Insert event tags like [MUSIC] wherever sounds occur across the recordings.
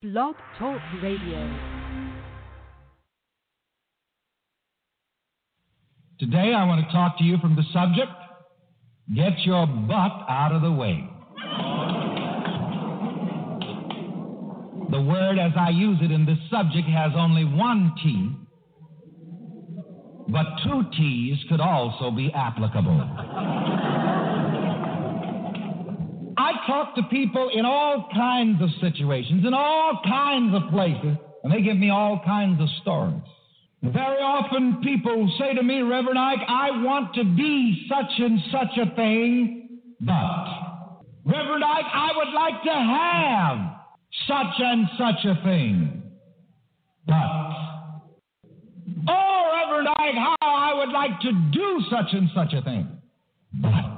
Blog Talk Radio. Today I want to talk to you from the subject Get Your Butt Out of the Way. The word as I use it in this subject has only one T, but two T's could also be applicable. I talk to people in all kinds of situations, in all kinds of places, and they give me all kinds of stories. Very often people say to me, Reverend Ike, I want to be such and such a thing, but Reverend Ike, I would like to have such and such a thing, but Oh, Reverend Ike, how I would like to do such and such a thing, but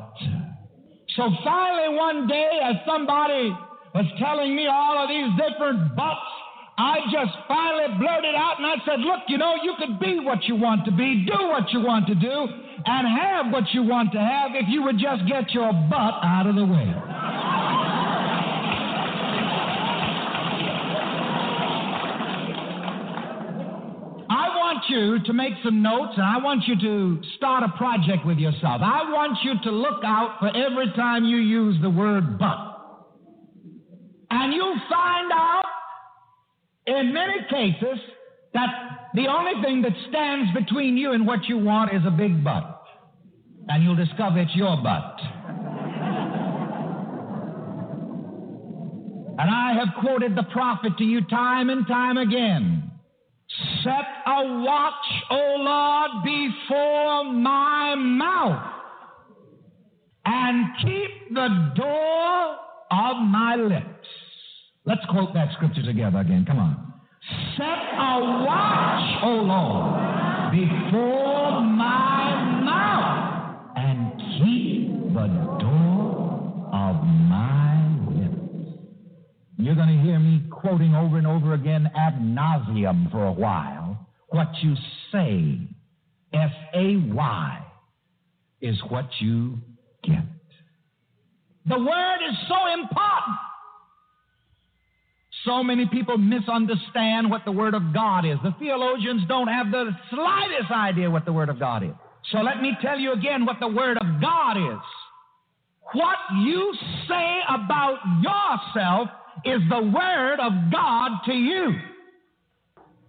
so finally, one day, as somebody was telling me all of these different buts, I just finally blurted out and I said, Look, you know, you could be what you want to be, do what you want to do, and have what you want to have if you would just get your butt out of the way. Want you to make some notes and I want you to start a project with yourself. I want you to look out for every time you use the word but. And you'll find out in many cases that the only thing that stands between you and what you want is a big butt. And you'll discover it's your butt. and I have quoted the prophet to you time and time again. Set a watch, O Lord, before my mouth, and keep the door of my lips. Let's quote that scripture together again. Come on. Set a watch, O Lord, before my mouth, and keep the door of my you're going to hear me quoting over and over again ad nauseum for a while. What you say, S A Y, is what you get. The word is so important. So many people misunderstand what the Word of God is. The theologians don't have the slightest idea what the Word of God is. So let me tell you again what the Word of God is. What you say about yourself is the Word of God to you.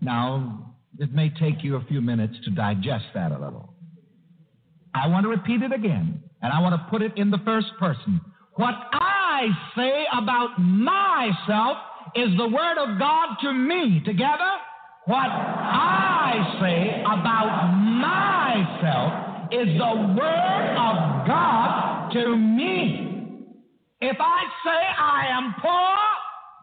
Now, it may take you a few minutes to digest that a little. I want to repeat it again, and I want to put it in the first person. What I say about myself is the Word of God to me. Together? What I say about myself is the Word of God to me. If I say I am poor,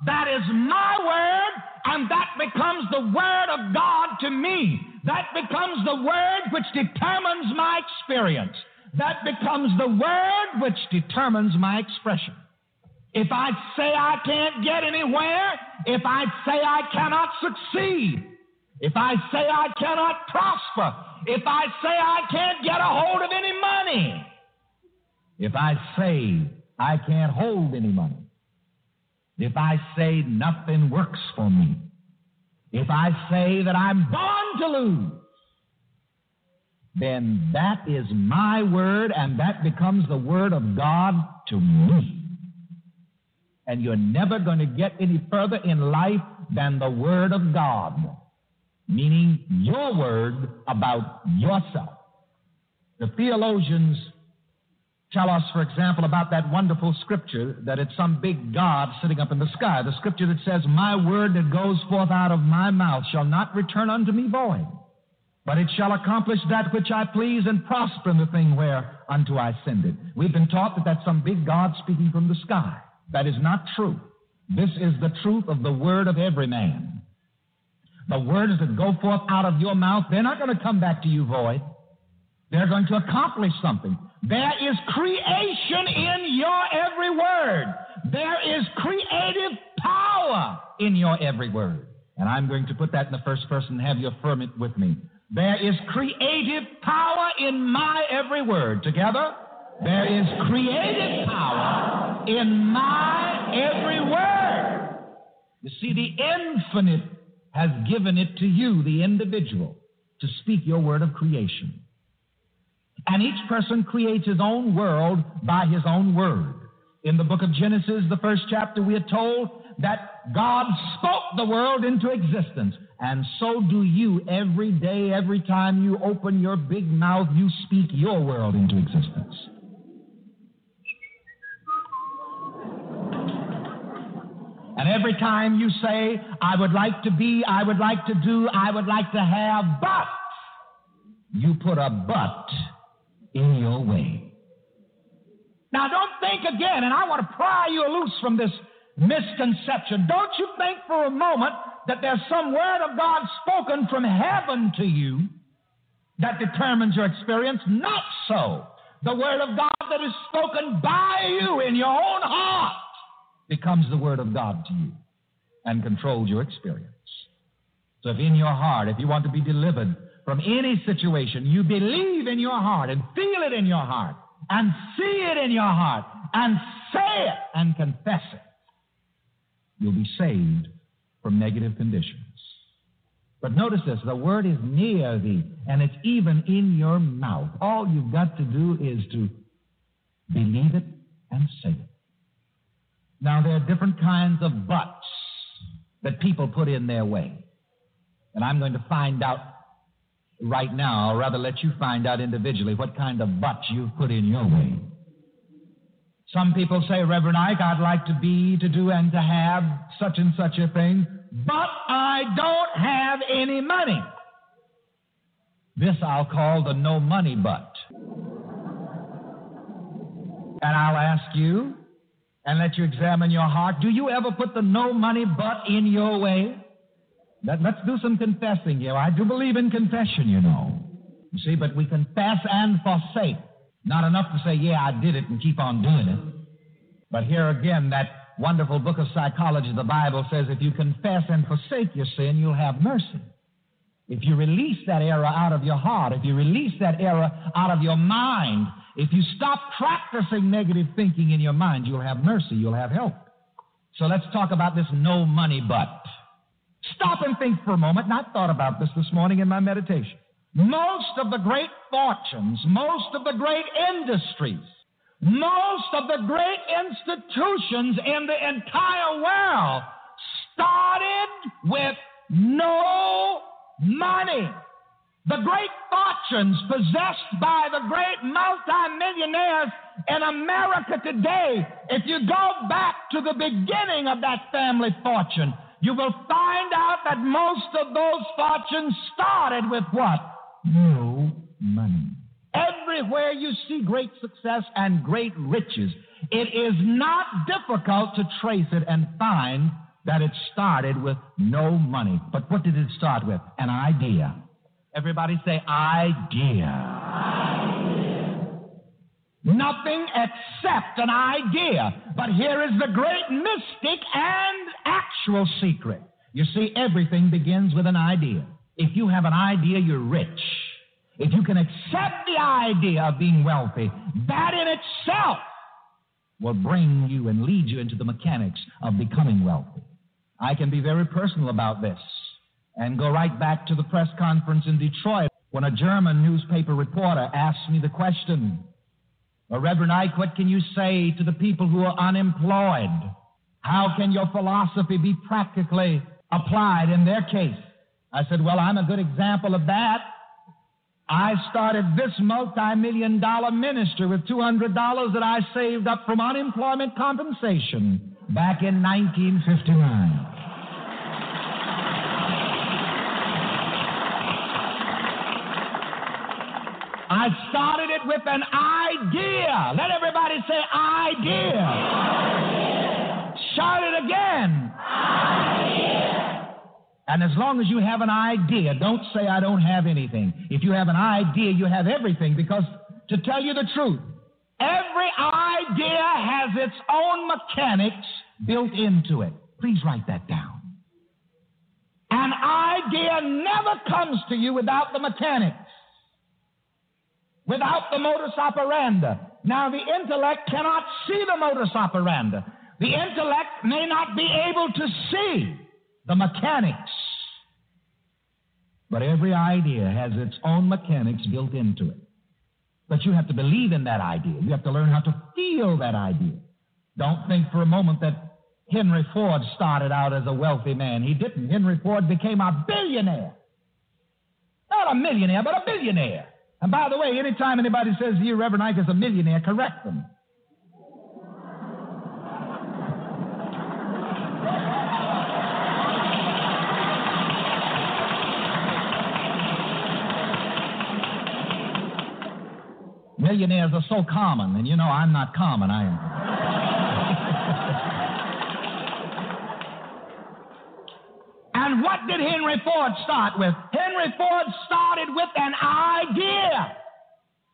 that is my word, and that becomes the word of God to me. That becomes the word which determines my experience. That becomes the word which determines my expression. If I say I can't get anywhere, if I say I cannot succeed, if I say I cannot prosper, if I say I can't get a hold of any money, if I say I can't hold any money. If I say nothing works for me, if I say that I'm born to lose, then that is my word and that becomes the word of God to me. And you're never going to get any further in life than the word of God, meaning your word about yourself. The theologians tell us, for example, about that wonderful scripture that it's some big God sitting up in the sky. The scripture that says, My word that goes forth out of my mouth shall not return unto me void, but it shall accomplish that which I please and prosper in the thing whereunto I send it. We've been taught that that's some big God speaking from the sky. That is not true. This is the truth of the word of every man. The words that go forth out of your mouth, they're not going to come back to you void. They're going to accomplish something. There is creation in your every word. There is creative power in your every word. And I'm going to put that in the first person and have you affirm it with me. There is creative power in my every word. Together? There is creative power in my every word. You see, the infinite has given it to you, the individual, to speak your word of creation. And each person creates his own world by his own word. In the book of Genesis, the first chapter, we are told that God spoke the world into existence. And so do you every day, every time you open your big mouth, you speak your world into existence. And every time you say, I would like to be, I would like to do, I would like to have, but you put a but in your way. Now, don't think again, and I want to pry you loose from this misconception. Don't you think for a moment that there's some word of God spoken from heaven to you that determines your experience? Not so. The word of God that is spoken by you in your own heart becomes the Word of God to you and controls your experience. So, if in your heart, if you want to be delivered from any situation, you believe in your heart and feel it in your heart and see it in your heart and say it and confess it, you'll be saved from negative conditions. But notice this the word is near thee, and it's even in your mouth. All you've got to do is to believe it and say it. Now, there are different kinds of buts that people put in their way. And I'm going to find out right now, or rather let you find out individually, what kind of buts you've put in your way. Some people say, Reverend Ike, I'd like to be, to do, and to have such and such a thing, but I don't have any money. This I'll call the no money but. And I'll ask you, and let you examine your heart. Do you ever put the no money but in your way? Let, us do some confessing here. I do believe in confession, you know. You see, but we confess and forsake. Not enough to say, yeah, I did it and keep on doing it. But here again, that wonderful book of psychology, the Bible says, if you confess and forsake your sin, you'll have mercy. If you release that error out of your heart, if you release that error out of your mind, if you stop practicing negative thinking in your mind, you'll have mercy, you'll have help. So let's talk about this no money but. Stop and think for a moment, and I thought about this this morning in my meditation. Most of the great fortunes, most of the great industries, most of the great institutions in the entire world started with no money. The great fortunes possessed by the great multimillionaires in America today, if you go back to the beginning of that family fortune, you will find out that most of those fortunes started with what? No money. Everywhere you see great success and great riches, it is not difficult to trace it and find that it started with no money. But what did it start with? An idea. Everybody say idea. idea. Nothing except an idea. But here is the great mystic and actual secret. You see, everything begins with an idea. If you have an idea, you're rich. If you can accept the idea of being wealthy, that in itself will bring you and lead you into the mechanics of becoming wealthy. I can be very personal about this and go right back to the press conference in Detroit when a German newspaper reporter asked me the question, well, Reverend Ike, what can you say to the people who are unemployed? How can your philosophy be practically applied in their case? I said, Well, I'm a good example of that. I started this multi million dollar ministry with $200 that I saved up from unemployment compensation back in 1959. I started it with an idea. Let everybody say idea. idea. Shout it again. Idea. And as long as you have an idea, don't say I don't have anything. If you have an idea, you have everything because to tell you the truth, every idea has its own mechanics built into it. Please write that down. An idea never comes to you without the mechanics without the modus operandi. Now, the intellect cannot see the modus operandi. The intellect may not be able to see the mechanics. But every idea has its own mechanics built into it. But you have to believe in that idea. You have to learn how to feel that idea. Don't think for a moment that Henry Ford started out as a wealthy man. He didn't. Henry Ford became a billionaire. Not a millionaire, but a billionaire. And by the way, anytime anybody says you, Reverend Ike, is a millionaire, correct them. Millionaires are so common, and you know I'm not common, I am. What did Henry Ford start with? Henry Ford started with an idea.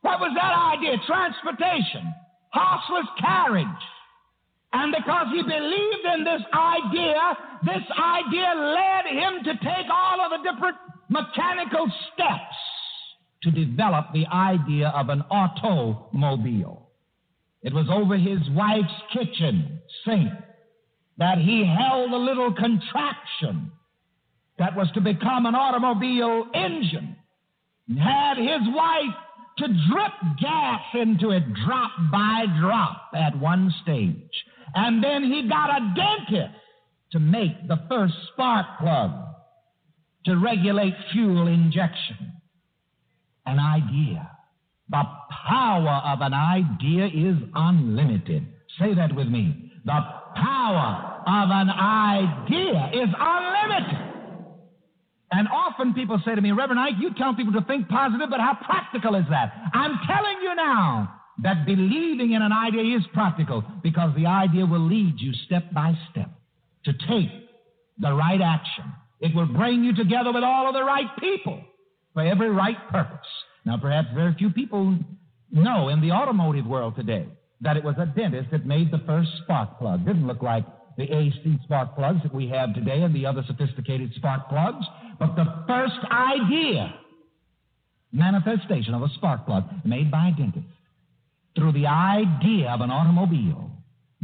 What was that idea? Transportation, horseless carriage. And because he believed in this idea, this idea led him to take all of the different mechanical steps to develop the idea of an automobile. It was over his wife's kitchen sink that he held a little contraption that was to become an automobile engine. Had his wife to drip gas into it drop by drop at one stage. And then he got a dentist to make the first spark plug to regulate fuel injection an idea. The power of an idea is unlimited. Say that with me. The power of an idea is unlimited. And often people say to me, Reverend Ike, you tell people to think positive, but how practical is that? I'm telling you now that believing in an idea is practical because the idea will lead you step by step to take the right action. It will bring you together with all of the right people for every right purpose. Now, perhaps very few people know in the automotive world today that it was a dentist that made the first spark plug. Didn't look like the AC spark plugs that we have today and the other sophisticated spark plugs, but the first idea, manifestation of a spark plug made by a dentist through the idea of an automobile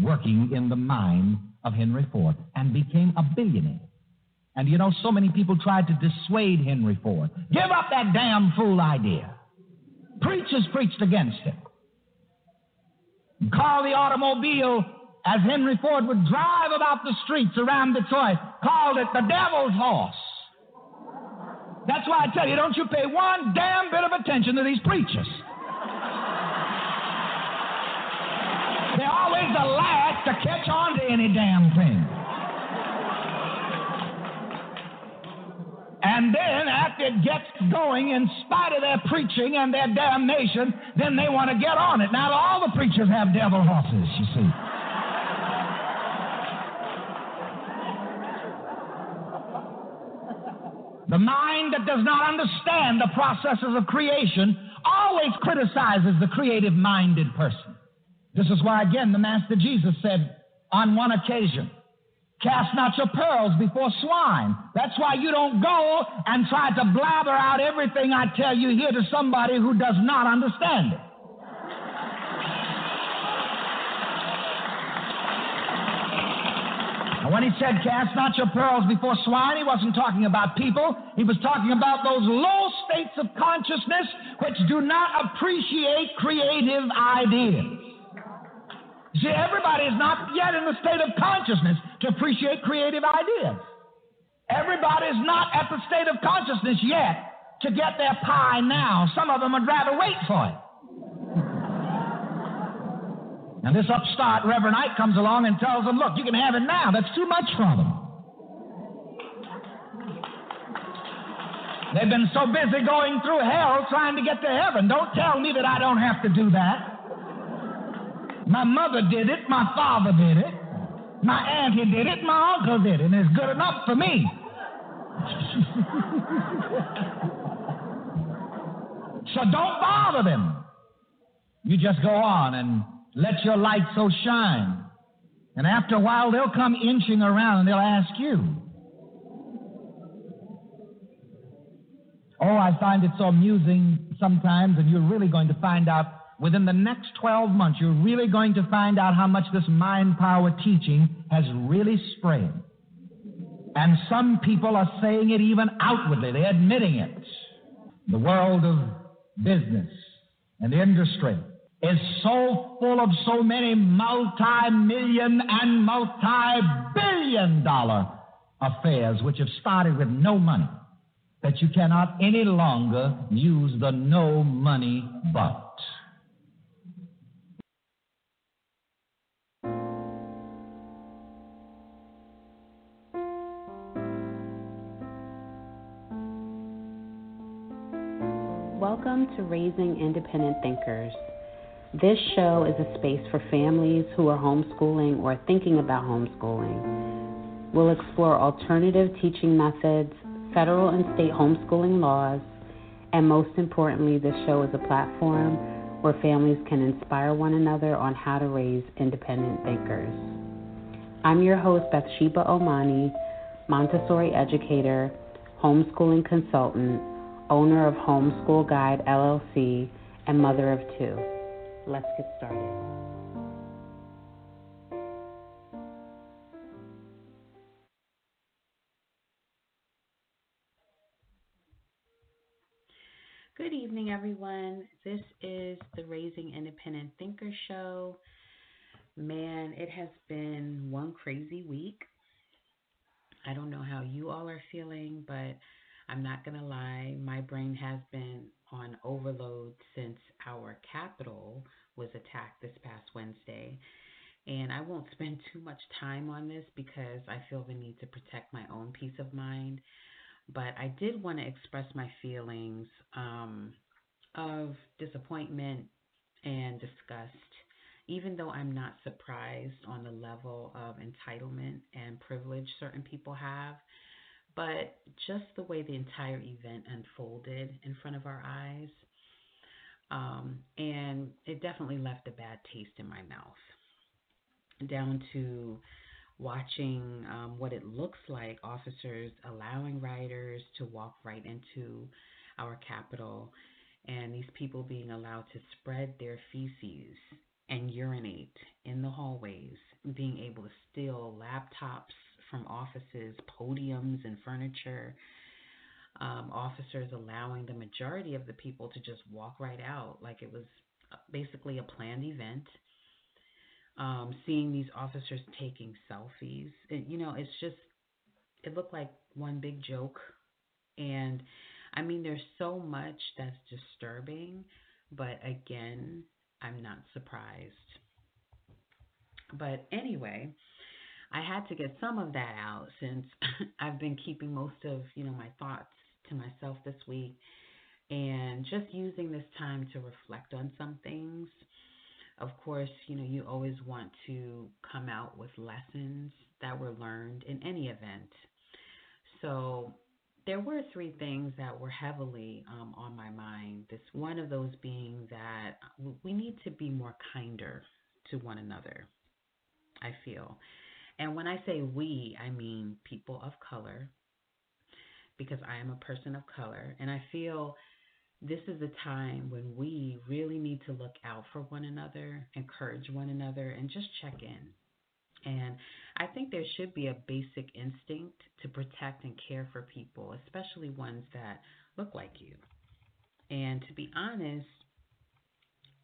working in the mind of Henry Ford and became a billionaire. And you know, so many people tried to dissuade Henry Ford. Give up that damn fool idea. Preachers preached against it. Call the automobile, as Henry Ford would drive about the streets around Detroit, called it the devil's horse. That's why I tell you, don't you pay one damn bit of attention to these preachers. They're always the last to catch on to any damn thing. And then, after it gets going, in spite of their preaching and their damnation, then they want to get on it. Now, all the preachers have devil horses, you see. The mind that does not understand the processes of creation always criticizes the creative minded person. This is why, again, the Master Jesus said on one occasion, Cast not your pearls before swine. That's why you don't go and try to blabber out everything I tell you here to somebody who does not understand it. And when he said, Cast not your pearls before swine, he wasn't talking about people. He was talking about those low states of consciousness which do not appreciate creative ideas. See, everybody is not yet in the state of consciousness to appreciate creative ideas. Everybody is not at the state of consciousness yet to get their pie now. Some of them would rather wait for it. And this upstart Reverend Ike comes along and tells them, look, you can have it now. That's too much for them. They've been so busy going through hell trying to get to heaven. Don't tell me that I don't have to do that. My mother did it, my father did it, my auntie did it, my uncle did it, and it's good enough for me. [LAUGHS] so don't bother them. You just go on and let your light so shine. And after a while, they'll come inching around and they'll ask you. Oh, I find it so amusing sometimes, and you're really going to find out within the next 12 months, you're really going to find out how much this mind power teaching has really spread. And some people are saying it even outwardly, they're admitting it. The world of business and industry is so full of so many multi million and multi billion dollar affairs which have started with no money that you cannot any longer use the no money but. Welcome to Raising Independent Thinkers. This show is a space for families who are homeschooling or thinking about homeschooling. We'll explore alternative teaching methods, federal and state homeschooling laws, and most importantly, this show is a platform where families can inspire one another on how to raise independent thinkers. I'm your host, Bathsheba Omane, Montessori educator, homeschooling consultant, owner of Homeschool Guide LLC, and mother of two. Let's get started. Good evening, everyone. This is the Raising Independent Thinker Show. Man, it has been one crazy week. I don't know how you all are feeling, but I'm not going to lie, my brain has been on overload since our Capitol was attacked this past Wednesday. And I won't [LAUGHS] spend too much time on this because I feel the need to protect my own peace of mind. But I did want to express my feelings um, of disappointment and disgust, even though I'm not surprised on the level of entitlement and privilege certain people have but just the way the entire event unfolded in front of our eyes, um, and it definitely left a bad taste in my mouth. Down to watching um, what it looks like officers allowing riders to walk right into our Capitol, and these people being allowed to spread their feces and urinate in the hallways, being able to steal laptops from offices, podiums, and furniture. Um, officers allowing the majority of the people to just walk right out like it was uh, basically a planned event. Um, seeing these officers taking selfies, it, you know, it's just, it looked like one big joke. And I mean, there's so much that's disturbing, but again, I'm not surprised. But anyway, I had to get some of that out since [LAUGHS] I've been keeping most of, you know, my thoughts to myself this week and just using this time to reflect on some things. Of course, you know, you always want to come out with lessons that were learned in any event. So, there were three things that were heavily um, on my mind. This one of those being that we need to be more kinder to one another. I feel and when I say we, I mean people of color, because I am a person of color. And I feel this is a time when we really need to look out for one another, encourage one another, and just check in. And I think there should be a basic instinct to protect and care for people, especially ones that look like you. And to be honest,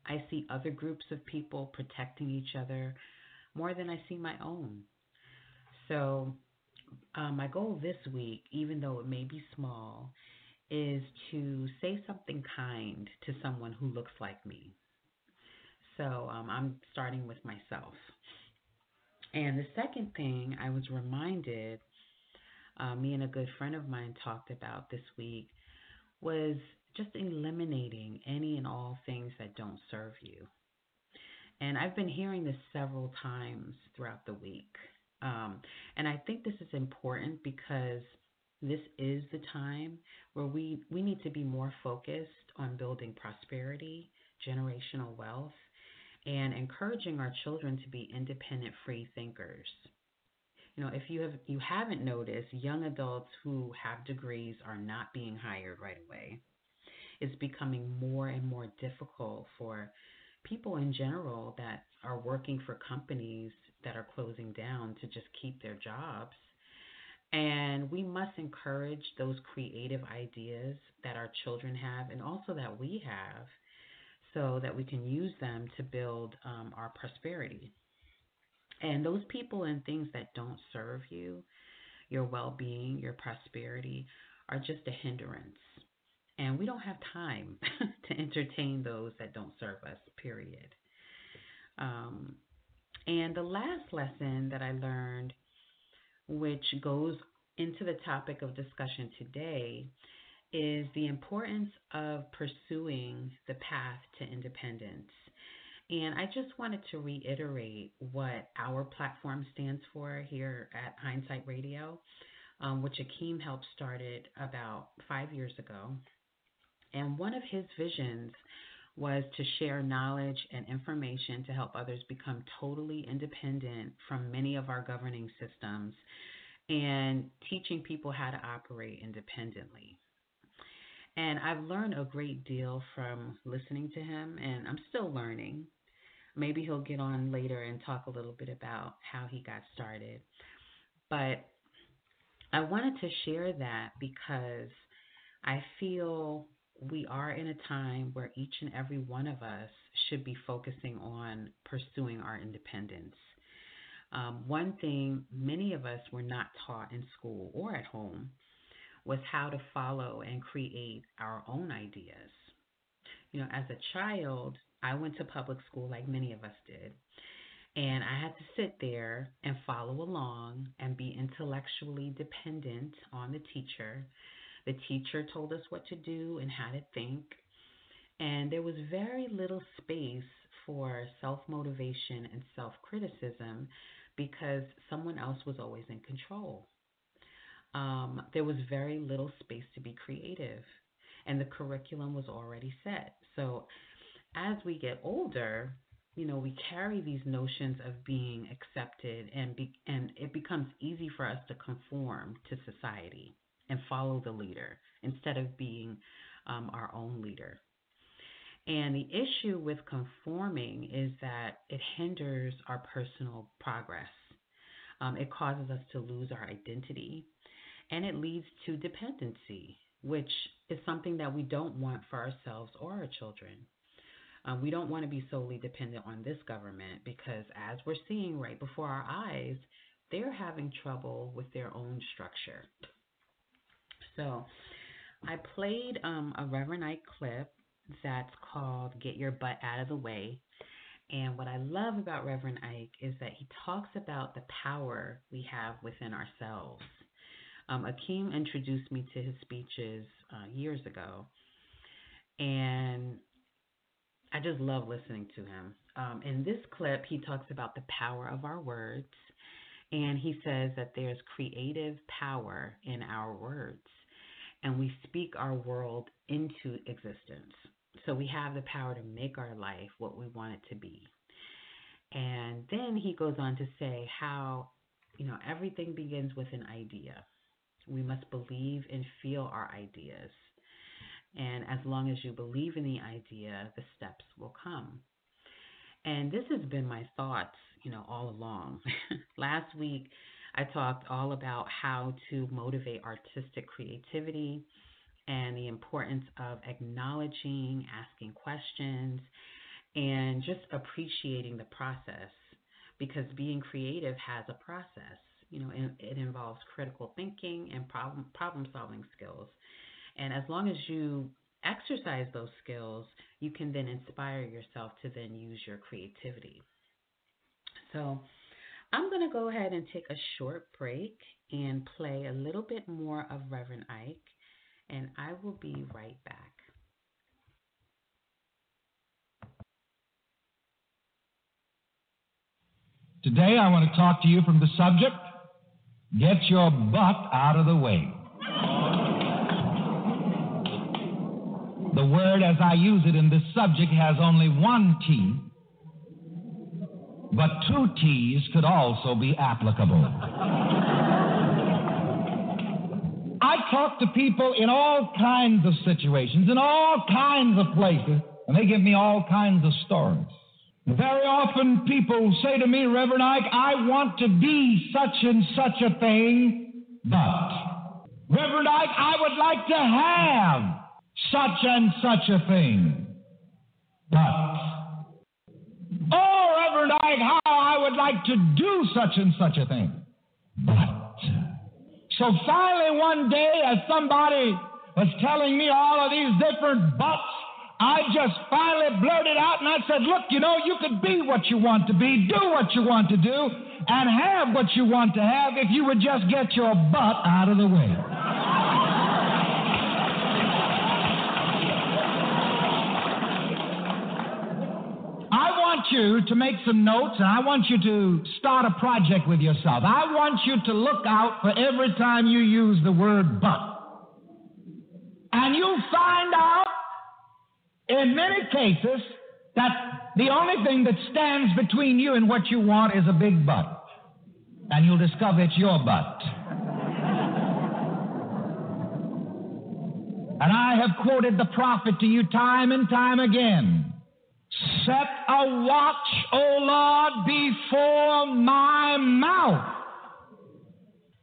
I see other groups of people protecting each other more than I see my own. So, uh, my goal this week, even though it may be small, is to say something kind to someone who looks like me. So, um, I'm starting with myself. And the second thing I was reminded, uh, me and a good friend of mine talked about this week, was just eliminating any and all things that don't serve you. And I've been hearing this several times throughout the week. Um, and I think this is important because this is the time where we, we need to be more focused on building prosperity, generational wealth, and encouraging our children to be independent free thinkers. You know, if you have you haven't noticed, young adults who have degrees are not being hired right away. It's becoming more and more difficult for people in general that are working for companies that are closing down to just keep their jobs. And we must encourage those creative ideas that our children have and also that we have so that we can use them to build um, our prosperity. And those people and things that don't serve you, your well being, your prosperity, are just a hindrance. And we don't have time [LAUGHS] to entertain those that don't serve us, period. Um, and the last lesson that I learned, which goes into the topic of discussion today, is the importance of pursuing the path to independence. And I just wanted to reiterate what our platform stands for here at Hindsight Radio, um, which Akeem helped started about five years ago. And one of his visions was to share knowledge and information to help others become totally independent from many of our governing systems and teaching people how to operate independently. And I've learned a great deal from listening to him, and I'm still learning. Maybe he'll get on later and talk a little bit about how he got started. But I wanted to share that because I feel we are in a time where each and every one of us should be focusing on pursuing our independence. Um, one thing many of us were not taught in school or at home was how to follow and create our own ideas. You know, as a child, I went to public school like many of us did. And I had to sit there and follow along and be intellectually dependent on the teacher the teacher told us what to do and how to think. And there was very little space for self motivation and self criticism because someone else was always in control. Um, there was very little space to be creative, and the curriculum was already set. So, as we get older, you know, we carry these notions of being accepted, and be, and it becomes easy for us to conform to society and follow the leader instead of being um, our own leader. And the issue with conforming is that it hinders our personal progress. Um, it causes us to lose our identity and it leads to dependency, which is something that we don't want for ourselves or our children. Um, we don't want to be solely dependent on this government because, as we're seeing right before our eyes, they're having trouble with their own structure. So I played um, a Reverend Ike clip that's called Get Your Butt Out of the Way. And what I love about Reverend Ike is that he talks about the power we have within ourselves. Um, Akeem introduced me to his speeches uh, years ago, and I just love listening to him. Um, in this clip, he talks about the power of our words, and he says that there's creative power in our words and we speak our world into existence. So we have the power to make our life what we want it to be. And then he goes on to say how, you know, everything begins with an idea. We must believe and feel our ideas. And as long as you believe in the idea, the steps will come. And this has been my thoughts, you know, all along. [LAUGHS] Last week, I talked all about how to motivate artistic creativity and the importance of acknowledging, asking questions, and just appreciating the process because being creative has a process. You know, it, it involves critical thinking and problem problem solving skills. And as long as you exercise those skills, you can then inspire yourself to then use your creativity. So, I'm going to go ahead and take a short break and play a little bit more of Reverend Ike, and I will be right back. Today, I want to talk to you from the subject Get Your Butt Out of the Way. the word, as I use it in this subject, has only one T but two T's could also be applicable. I talk to people in all kinds of situations, in all kinds of places, and they give me all kinds of stories. Very often people say to me, Reverend Ike, I want to be such and such a thing, but. Reverend Ike, I would like to have such and such a thing, but. Ike, how I would like to do such and such a thing, but. So finally, one day, as somebody was telling me all of these different buts I just finally blurted out and I said, Look, you know, you could be what you want to be, do what you want to do, and have what you want to have if you would just get your butt out of the way. I want you to make some notes and I want you to start a project with yourself. I want you to look out for every time you use the word but. And you'll find out in many cases, that the only thing that stands between you and what you want is a big butt. And you'll discover it's your butt. and I have quoted the prophet to you time and time again. Set a watch, O Lord, before my mouth,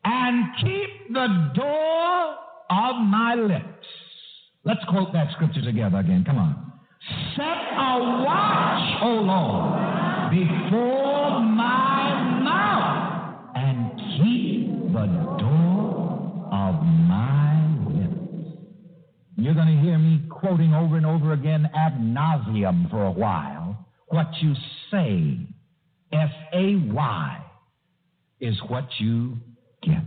and keep the door of my lips. Let's quote that scripture together again. Come on. Set a watch, O Lord, before my mouth and keep the door of my. You're going to hear me quoting over and over again ad nauseum for a while. What you say, S A Y, is what you get.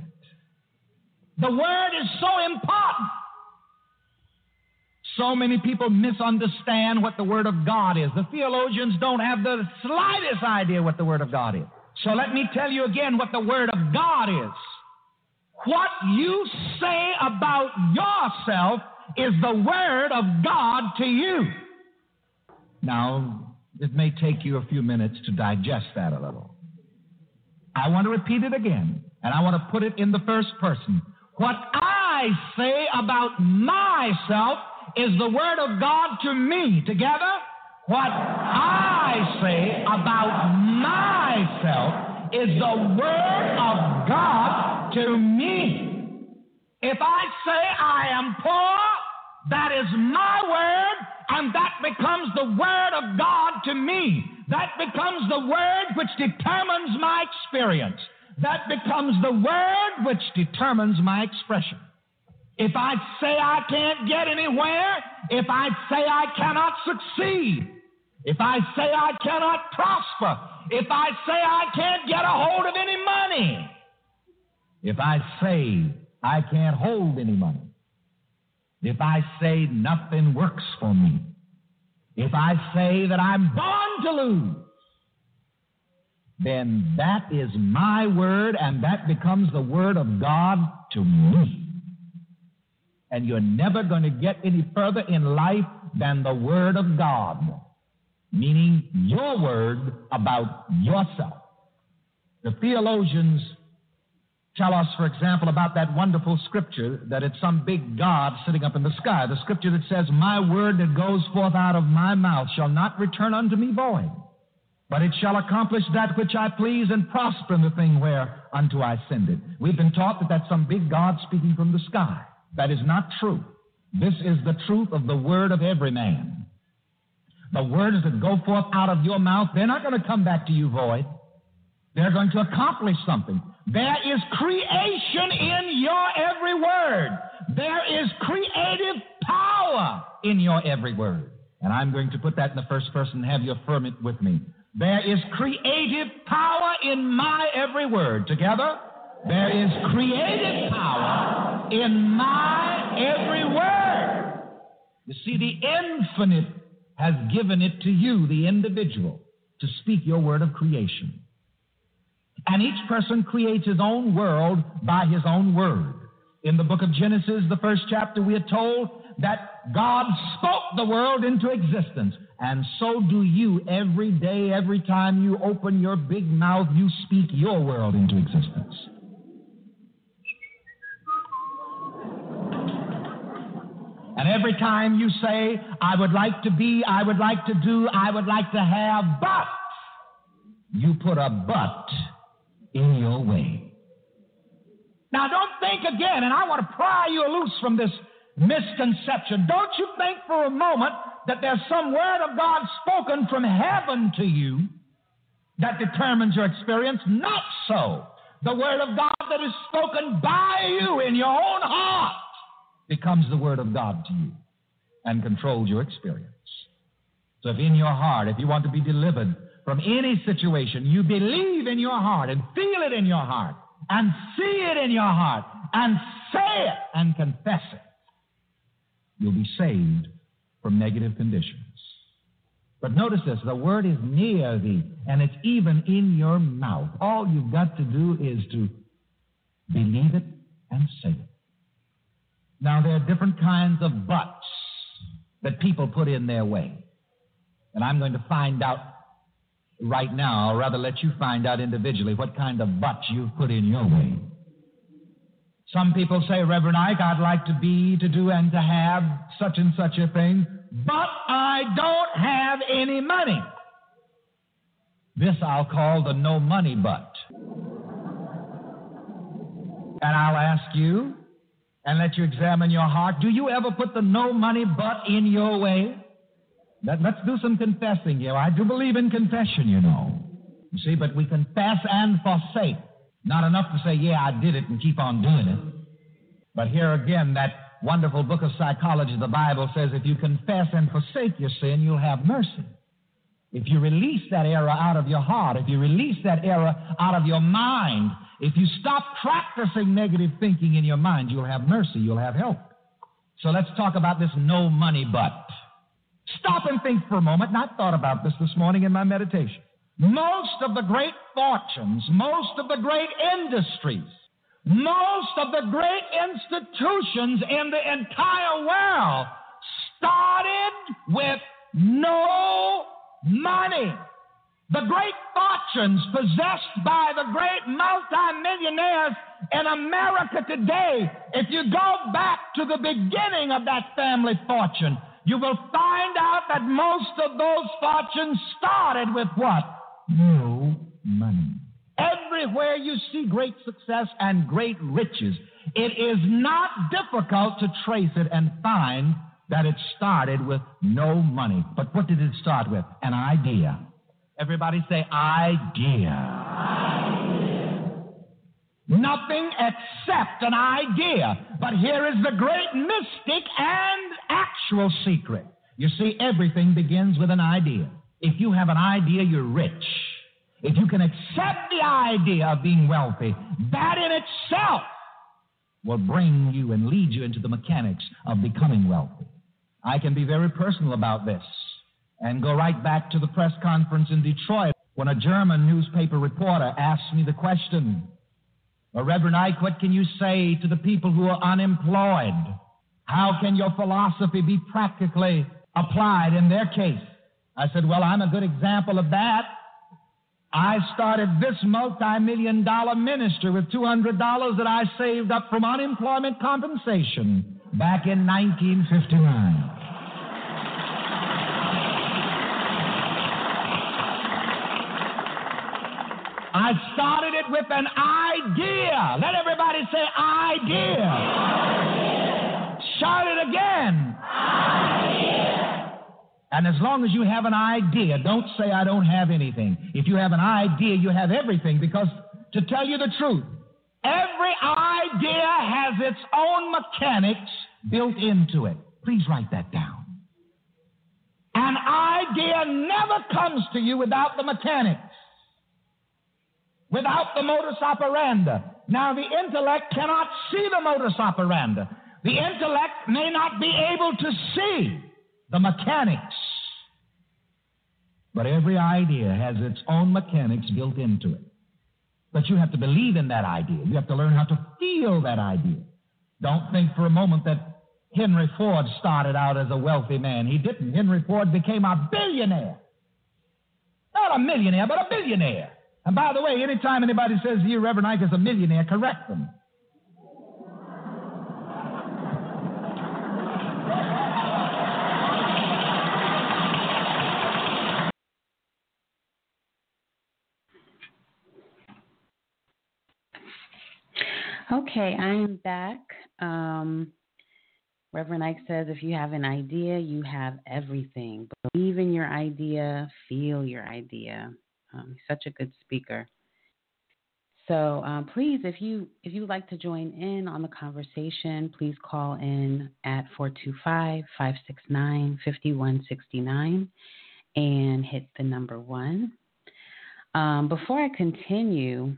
The word is so important. So many people misunderstand what the Word of God is. The theologians don't have the slightest idea what the Word of God is. So let me tell you again what the Word of God is. What you say about yourself is the Word of God to you. Now, it may take you a few minutes to digest that a little. I want to repeat it again, and I want to put it in the first person. What I say about myself is the Word of God to me. Together, what I say about myself is the Word of God to me. If I say I am poor, that is my word, and that becomes the Word of God to me. That becomes the Word which determines my experience. That becomes the Word which determines my expression. If I say I can't get anywhere, if I say I cannot succeed, if I say I cannot prosper, if I say I can't get a hold of any money, if I say I can't hold any money, if I say nothing works for me, if I say that I'm born to lose, then that is my word and that becomes the word of God to me and you're never going to get any further in life than the Word of God, meaning your word about yourself. The theologians tell us, for example, about that wonderful scripture that it's some big God sitting up in the sky. The scripture that says, My word that goes forth out of my mouth shall not return unto me void, but it shall accomplish that which I please and prosper in the thing whereunto I send it. We've been taught that that's some big God speaking from the sky. That is not true. This is the truth of the word of every man. The words that go forth out of your mouth, they're not going to come back to you void. They're going to accomplish something. There is creation in your every word. There is creative power in your every word. And I'm going to put that in the first person and have you affirm it with me. There is creative power in my every word. Together? There is creative power in my every word. You see, the infinite has given it to you, the individual, to speak your word of creation. And each person creates his own world by his own word. In the book of Genesis, the first chapter, we are told that God spoke the world into existence. And so do you every day, every time you open your big mouth, you speak your world into existence. And every time you say, I would like to be, I would like to do, I would like to have, but you put a but in your way. Now, don't think again, and I want to pry you loose from this misconception. Don't you think for a moment that there's some word of God spoken from heaven to you that determines your experience? Not so. The word of God that is spoken by you in your own heart becomes the word of God to you and controls your experience. So if in your heart, if you want to be delivered from any situation, you believe in your heart and feel it in your heart and see it in your heart and say it and confess it, you'll be saved from negative conditions. But notice this the word is near thee, and it's even in your mouth. All you've got to do is to believe it and say it. Now, there are different kinds of buts that people put in their way. And I'm going to find out right now, I'll rather let you find out individually, what kind of buts you've put in your way. Some people say, Reverend Ike, I'd like to be, to do, and to have such and such a thing, but I don't have any money. This I'll call the no money but. And I'll ask you, and let you examine your heart, do you ever put the no money but in your way? Let, us do some confessing here. I do believe in confession, you know. You see, but we confess and forsake. Not enough to say, yeah, I did it and keep on doing it. But here again, that wonderful book of psychology, the Bible says if you confess and forsake your sin, you'll have mercy. If you release that error out of your heart, if you release that error out of your mind, if you stop practicing negative thinking in your mind, you'll have mercy, you'll have help. So let's talk about this no money but. Stop and think for a moment, and I thought about this this morning in my meditation. Most of the great fortunes, most of the great industries, most of the great institutions in the entire world started with no money. The great fortunes possessed by the great multimillionaires in America today, if you go back to the beginning of that family fortune, you will find out that most of those fortunes started with what? No money. Everywhere you see great success and great riches, it is not difficult to trace it and find that it started with no money. But what did it start with? An idea. Everybody say, idea. idea. Nothing except an idea. But here is the great mystic and actual secret. You see, everything begins with an idea. If you have an idea, you're rich. If you can accept the idea of being wealthy, that in itself will bring you and lead you into the mechanics of becoming wealthy. I can be very personal about this and go right back to the press conference in Detroit when a German newspaper reporter asked me the question, well, Reverend Ike, what can you say to the people who are unemployed? How can your philosophy be practically applied in their case? I said, Well, I'm a good example of that. I started this multi million dollar ministry with $200 that I saved up from unemployment compensation back in 1959. I started it with an idea. Let everybody say idea. Shout it again. Idea. And as long as you have an idea, don't say I don't have anything. If you have an idea, you have everything because to tell you the truth, every idea has its own mechanics built into it. Please write that down. An idea never comes to you without the mechanics without the modus operandi. Now, the intellect cannot see the modus operandi. The intellect may not be able to see the mechanics. But every idea has its own mechanics built into it. But you have to believe in that idea. You have to learn how to feel that idea. Don't think for a moment that Henry Ford started out as a wealthy man. He didn't. Henry Ford became a billionaire. Not a millionaire, but a billionaire. And by the way, anytime anybody says you, Reverend Ike, is a millionaire, correct them. Okay, I am back. Um, Reverend Ike says if you have an idea, you have everything. Believe in your idea, feel your idea. Um, he's such a good speaker. So um, please, if you if you would like to join in on the conversation, please call in at 425-569-5169 and hit the number one. Um, before I continue,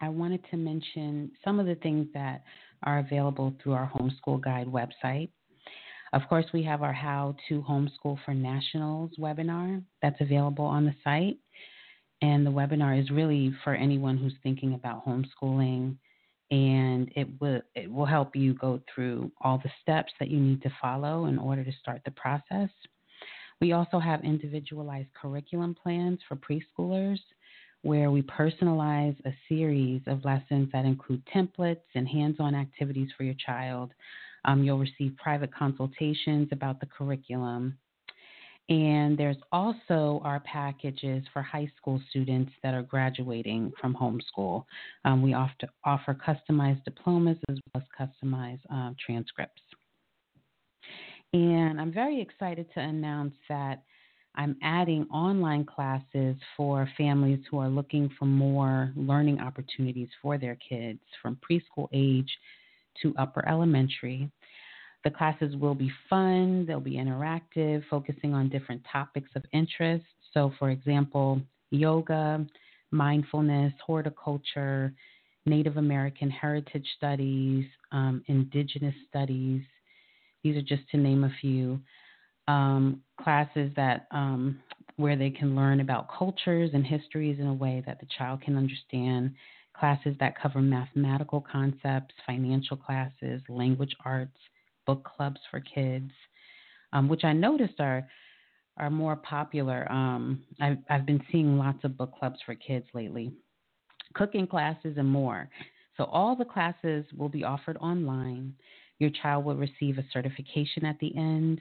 I wanted to mention some of the things that are available through our homeschool guide website. Of course, we have our How to Homeschool for Nationals webinar that's available on the site. And the webinar is really for anyone who's thinking about homeschooling, and it will it will help you go through all the steps that you need to follow in order to start the process. We also have individualized curriculum plans for preschoolers where we personalize a series of lessons that include templates and hands on activities for your child. Um, you'll receive private consultations about the curriculum. And there's also our packages for high school students that are graduating from homeschool. Um, we offer, offer customized diplomas as well as customized uh, transcripts. And I'm very excited to announce that I'm adding online classes for families who are looking for more learning opportunities for their kids from preschool age to upper elementary. The classes will be fun, they'll be interactive, focusing on different topics of interest. So, for example, yoga, mindfulness, horticulture, Native American heritage studies, um, indigenous studies. These are just to name a few um, classes that um, where they can learn about cultures and histories in a way that the child can understand. Classes that cover mathematical concepts, financial classes, language arts, book clubs for kids, um, which I noticed are are more popular. Um, I've, I've been seeing lots of book clubs for kids lately, cooking classes, and more. So all the classes will be offered online. Your child will receive a certification at the end.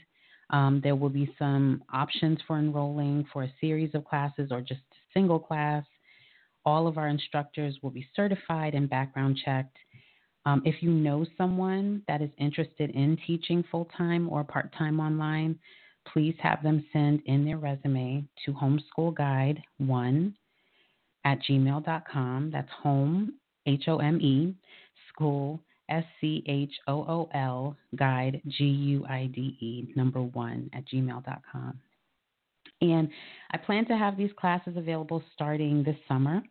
Um, there will be some options for enrolling for a series of classes or just a single class. All of our instructors will be certified and background checked. Um, if you know someone that is interested in teaching full time or part time online, please have them send in their resume to homeschoolguide1 at gmail.com. That's home, H O M E, school S C H O O L guide, G U I D E, number one at gmail.com. And I plan to have these classes available starting this summer.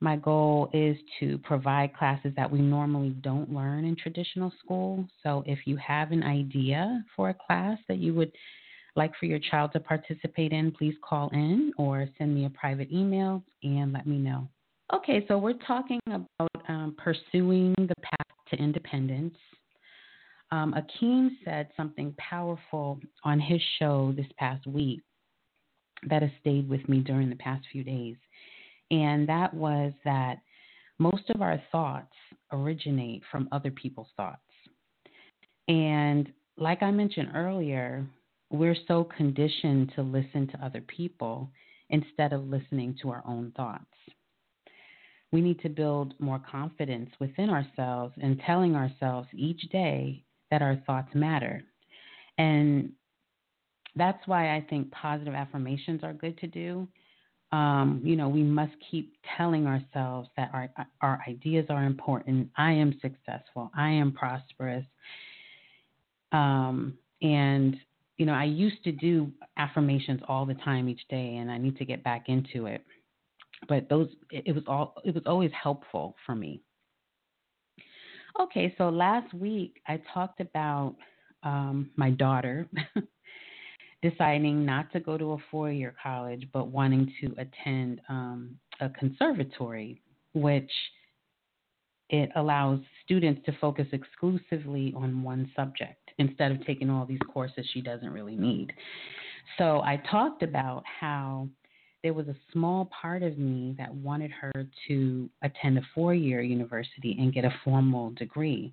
My goal is to provide classes that we normally don't learn in traditional school. So if you have an idea for a class that you would like for your child to participate in, please call in or send me a private email and let me know. Okay, so we're talking about um, pursuing the path to independence. Um, Akeem said something powerful on his show this past week that has stayed with me during the past few days. And that was that most of our thoughts originate from other people's thoughts. And like I mentioned earlier, we're so conditioned to listen to other people instead of listening to our own thoughts we need to build more confidence within ourselves and telling ourselves each day that our thoughts matter. And that's why I think positive affirmations are good to do. Um, you know, we must keep telling ourselves that our our ideas are important. I am successful. I am prosperous. Um, and you know, I used to do affirmations all the time each day, and I need to get back into it but those it was all it was always helpful for me. Okay, so last week I talked about um, my daughter [LAUGHS] deciding not to go to a four-year college, but wanting to attend um, a conservatory, which it allows students to focus exclusively on one subject instead of taking all these courses she doesn't really need. So I talked about how there was a small part of me that wanted her to attend a four year university and get a formal degree.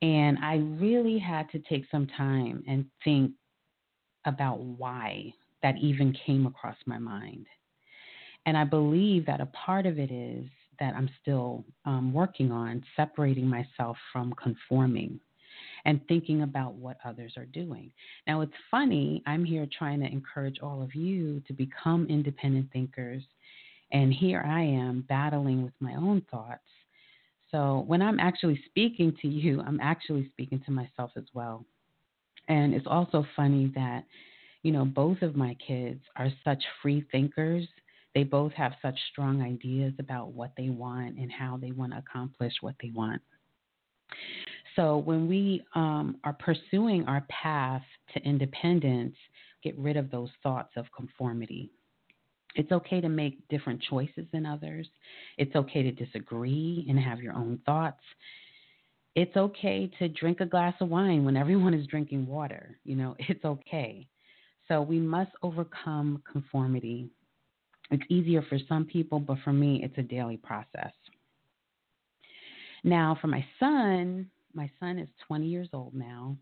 And I really had to take some time and think about why that even came across my mind. And I believe that a part of it is that I'm still um, working on separating myself from conforming and thinking about what others are doing. Now, it's funny, I'm here trying to encourage all of you to become independent thinkers, and here I am battling with my own thoughts. So, when I'm actually speaking to you, I'm actually speaking to myself as well. And it's also funny that, you know, both of my kids are such free thinkers. They both have such strong ideas about what they want and how they want to accomplish what they want. So when we um, are pursuing our path to independence, get rid of those thoughts of conformity. It's okay to make different choices than others. It's okay to disagree and have your own thoughts. It's okay to drink a glass of wine when everyone is drinking water. You know, [LAUGHS] it's okay. So we must overcome conformity. It's easier for some people, but for me, it's a daily process. Now, for my son, my son is 20 years old now.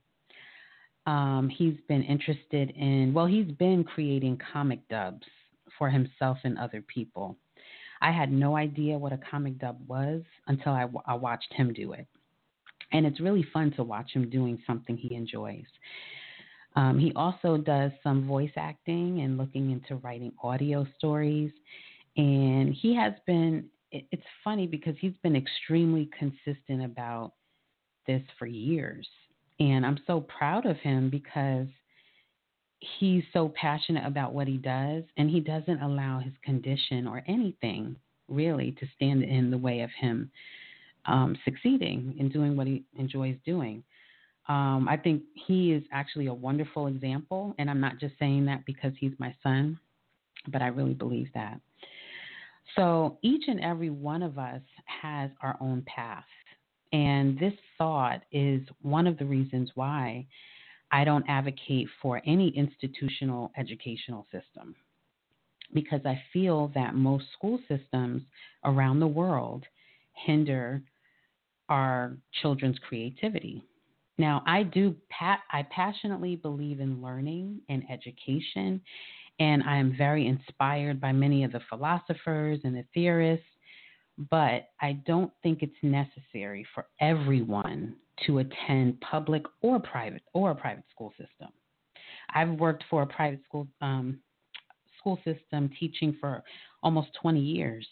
Um, he's been interested in, well, he's been creating comic dubs for himself and other people. I had no idea what a comic dub was until I, I watched him do it. And it's really fun to watch him doing something he enjoys. Um, he also does some voice acting and looking into writing audio stories. And he has been, it, it's funny because he's been extremely consistent about this for years. And I'm so proud of him because he's so passionate about what he does and he doesn't allow his condition or anything really to stand in the way of him um, succeeding in doing what he enjoys doing. Um, I think he is actually a wonderful example, and I'm not just saying that because he's my son, but I really believe that. So each and every one of us has our own path. And this thought is one of the reasons why I don't advocate for any institutional educational system. Because I feel that most school systems around the world hinder our children's creativity. Now, I do I passionately believe in learning and education, and I am very inspired by many of the philosophers and the theorists but I don't think it's necessary for everyone to attend public or private or a private school system. I've worked for a private school um, school system teaching for almost 20 years,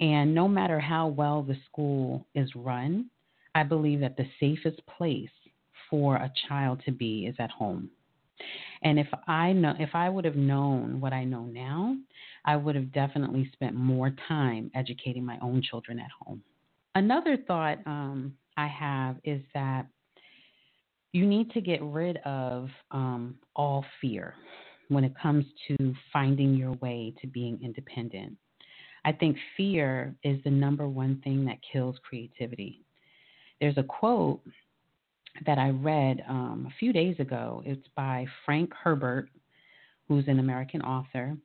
and no matter how well the school is run, I believe that the safest place for a child to be is at home. And if I know if I would have known what I know now, I would have definitely spent more time educating my own children at home. Another thought um, I have is that you need to get rid of um, all fear when it comes to finding your way to being independent. I think fear is the number one thing that kills creativity. There's a quote that I read um, a few days ago. It's by Frank Herbert, who's an American author,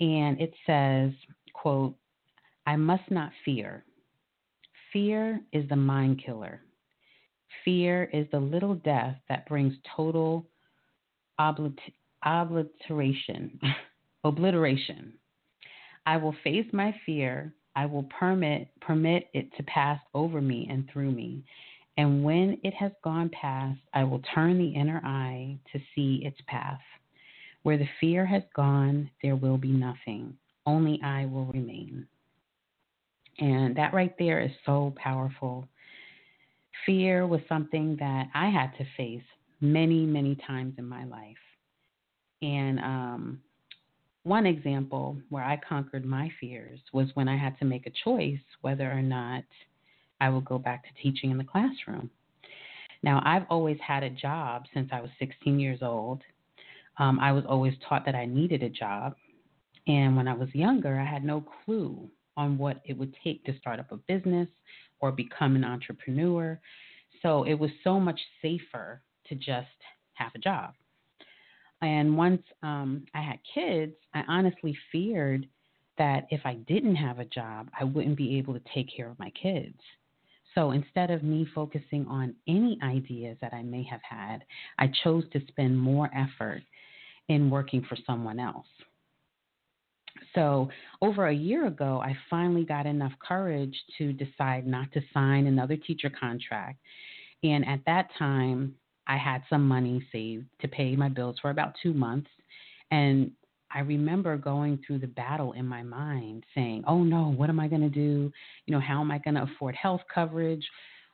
and it says, quote, I must not fear. Fear is the mind killer. Fear is the little death that brings total oblit- obliteration, [LAUGHS] obliteration. I will face my fear. I will permit permit it to pass over me and through me. And when it has gone past, I will turn the inner eye to see its path. Where the fear has gone, there will be nothing. Only I will remain. And that right there is so powerful. Fear was something that I had to face many, many times in my life. And um, one example where I conquered my fears was when I had to make a choice whether or not I will go back to teaching in the classroom. Now, I've always had a job since I was 16 years old. Um, I was always taught that I needed a job. And when I was younger, I had no clue on what it would take to start up a business or become an entrepreneur. So it was so much safer to just have a job. And once um, I had kids, I honestly feared that if I didn't have a job, I wouldn't be able to take care of my kids. So instead of me focusing on any ideas that I may have had, I chose to spend more effort in working for someone else. So, over a year ago, I finally got enough courage to decide not to sign another teacher contract. And at that time, I had some money saved to pay my bills for about two months. And I remember going through the battle in my mind saying, oh no, what am I going to do? You know, how am I going to afford health coverage?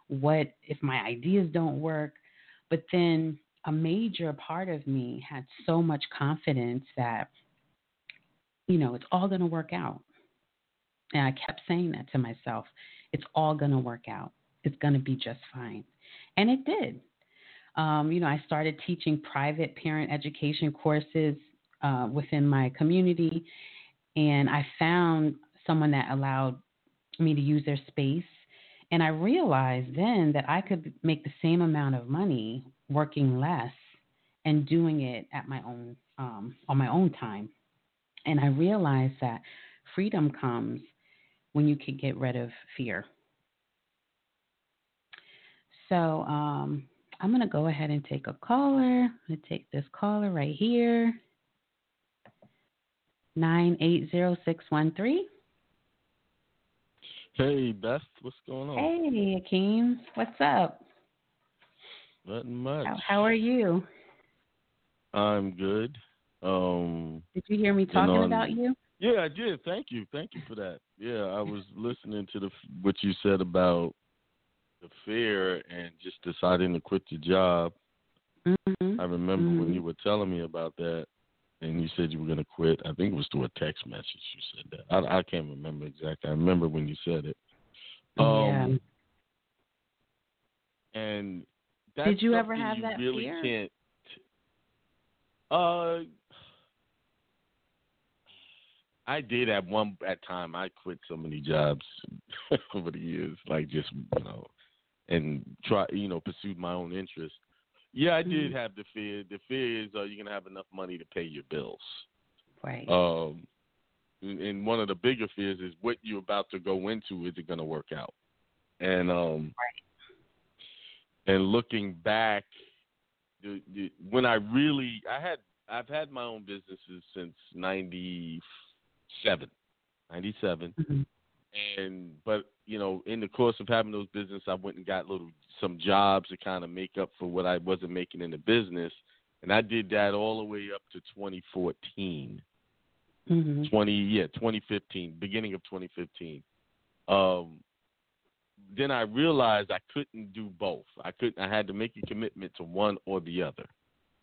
What if my ideas don't work? But then a major part of me had so much confidence that, you know, it's all going to work out. And I kept saying that to myself it's all going to work out, it's going to be just fine. And it did. Um, you know, I started teaching private parent education courses uh, within my community, and I found someone that allowed me to use their space. And I realized then that I could make the same amount of money working less and doing it at my own um, on my own time. And I realized that freedom comes when you can get rid of fear. So um, I'm going to go ahead and take a caller. I'm going to take this caller right here. 980613. Hey, Beth, what's going on? Hey, Akeem, what's up? Nothing much. How, how are you? I'm good. Um, did you hear me talking on, about you? Yeah, I did. Thank you. Thank you for that. Yeah, I [LAUGHS] was listening to the what you said about the fear and just deciding to quit your job. Mm-hmm. I remember mm-hmm. when you were telling me about that, and you said you were going to quit. I think it was through a text message. You said that. I, I can't remember exactly. I remember when you said it. Um, yeah. And did you ever have you that really fear? Can't. Uh, I did at one at time. I quit so many jobs [LAUGHS] over the years, like just you know, and try you know pursued my own interest. Yeah, I did Mm-hmm. have the fear. The fear is are you're gonna have enough money to pay your bills. Right. Um, and one of the bigger fears is what you're about to go into. Is it gonna work out? And um, and looking back, the, the, when I really I had I've had my own businesses since '97, '97, mm-hmm. And but you know in the course of having those business, I went and got little some jobs to kind of make up for what I wasn't making in the business, and I did that all the way up to 2014. Mm-hmm. 20 yeah 2015 beginning of 2015 um then i realized i couldn't do both. I couldn't i had to make a commitment to one or the other.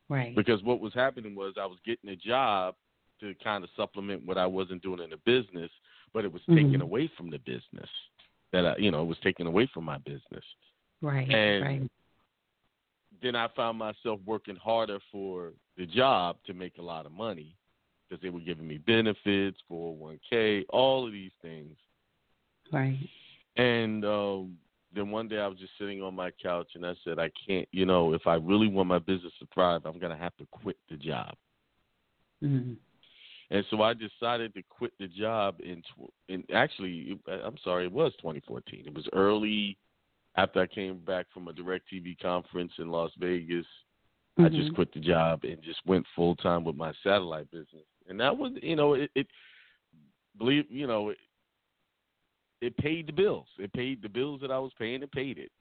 Right. Because what was happening was i was getting a job to kind of supplement what i wasn't doing in the business but it was mm-hmm. taken away from the business that i you know it was taken away from my business right and right then i found myself working harder for the job to make a lot of money because they were giving me benefits, 401k, all of these things. Right. And um, then one day I was just sitting on my couch and I said, I can't, you know, if I really want my business to thrive, I'm going to have to quit the job. Mm-hmm. And so I decided to quit the job in, tw- in actually, I'm sorry, it was 2014. It was early after I came back from a DirecTV conference in Las Vegas. Mm-hmm. I just quit the job and just went full time with my satellite business and that was you know it, it believe you know it, it paid the bills it paid the bills that i was paying it paid it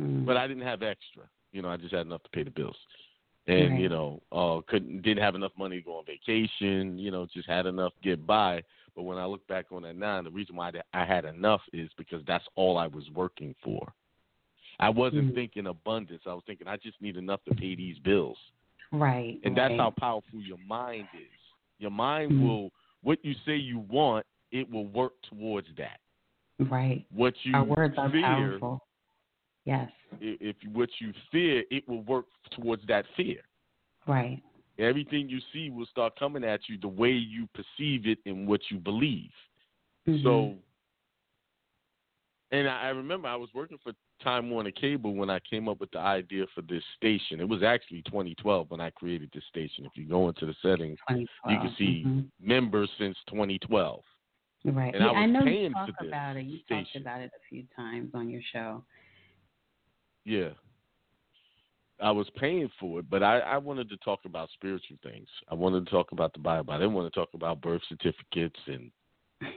mm. but i didn't have extra you know i just had enough to pay the bills and right. you know uh couldn't didn't have enough money to go on vacation you know just had enough to get by but when i look back on that now the reason why i had enough is because that's all i was working for i wasn't mm. thinking abundance i was thinking i just need enough to pay these bills right and right. that's how powerful your mind is your mind mm-hmm. will what you say you want, it will work towards that. Right. What you Our words are fear, powerful. Yes. If what you fear, it will work towards that fear. Right. Everything you see will start coming at you the way you perceive it and what you believe. Mm-hmm. So, and I, I remember I was working for Time Warner Cable when I came up with the idea for this station. It was actually 2012 when I created this station. If you go into the settings, you can see mm-hmm. members since 2012. Right. And yeah, I, was I know you talk for about it. You station. talked about it a few times on your show. Yeah. I was paying for it, but I, I wanted to talk about spiritual things. I wanted to talk about the Bible. I didn't want to talk about birth certificates and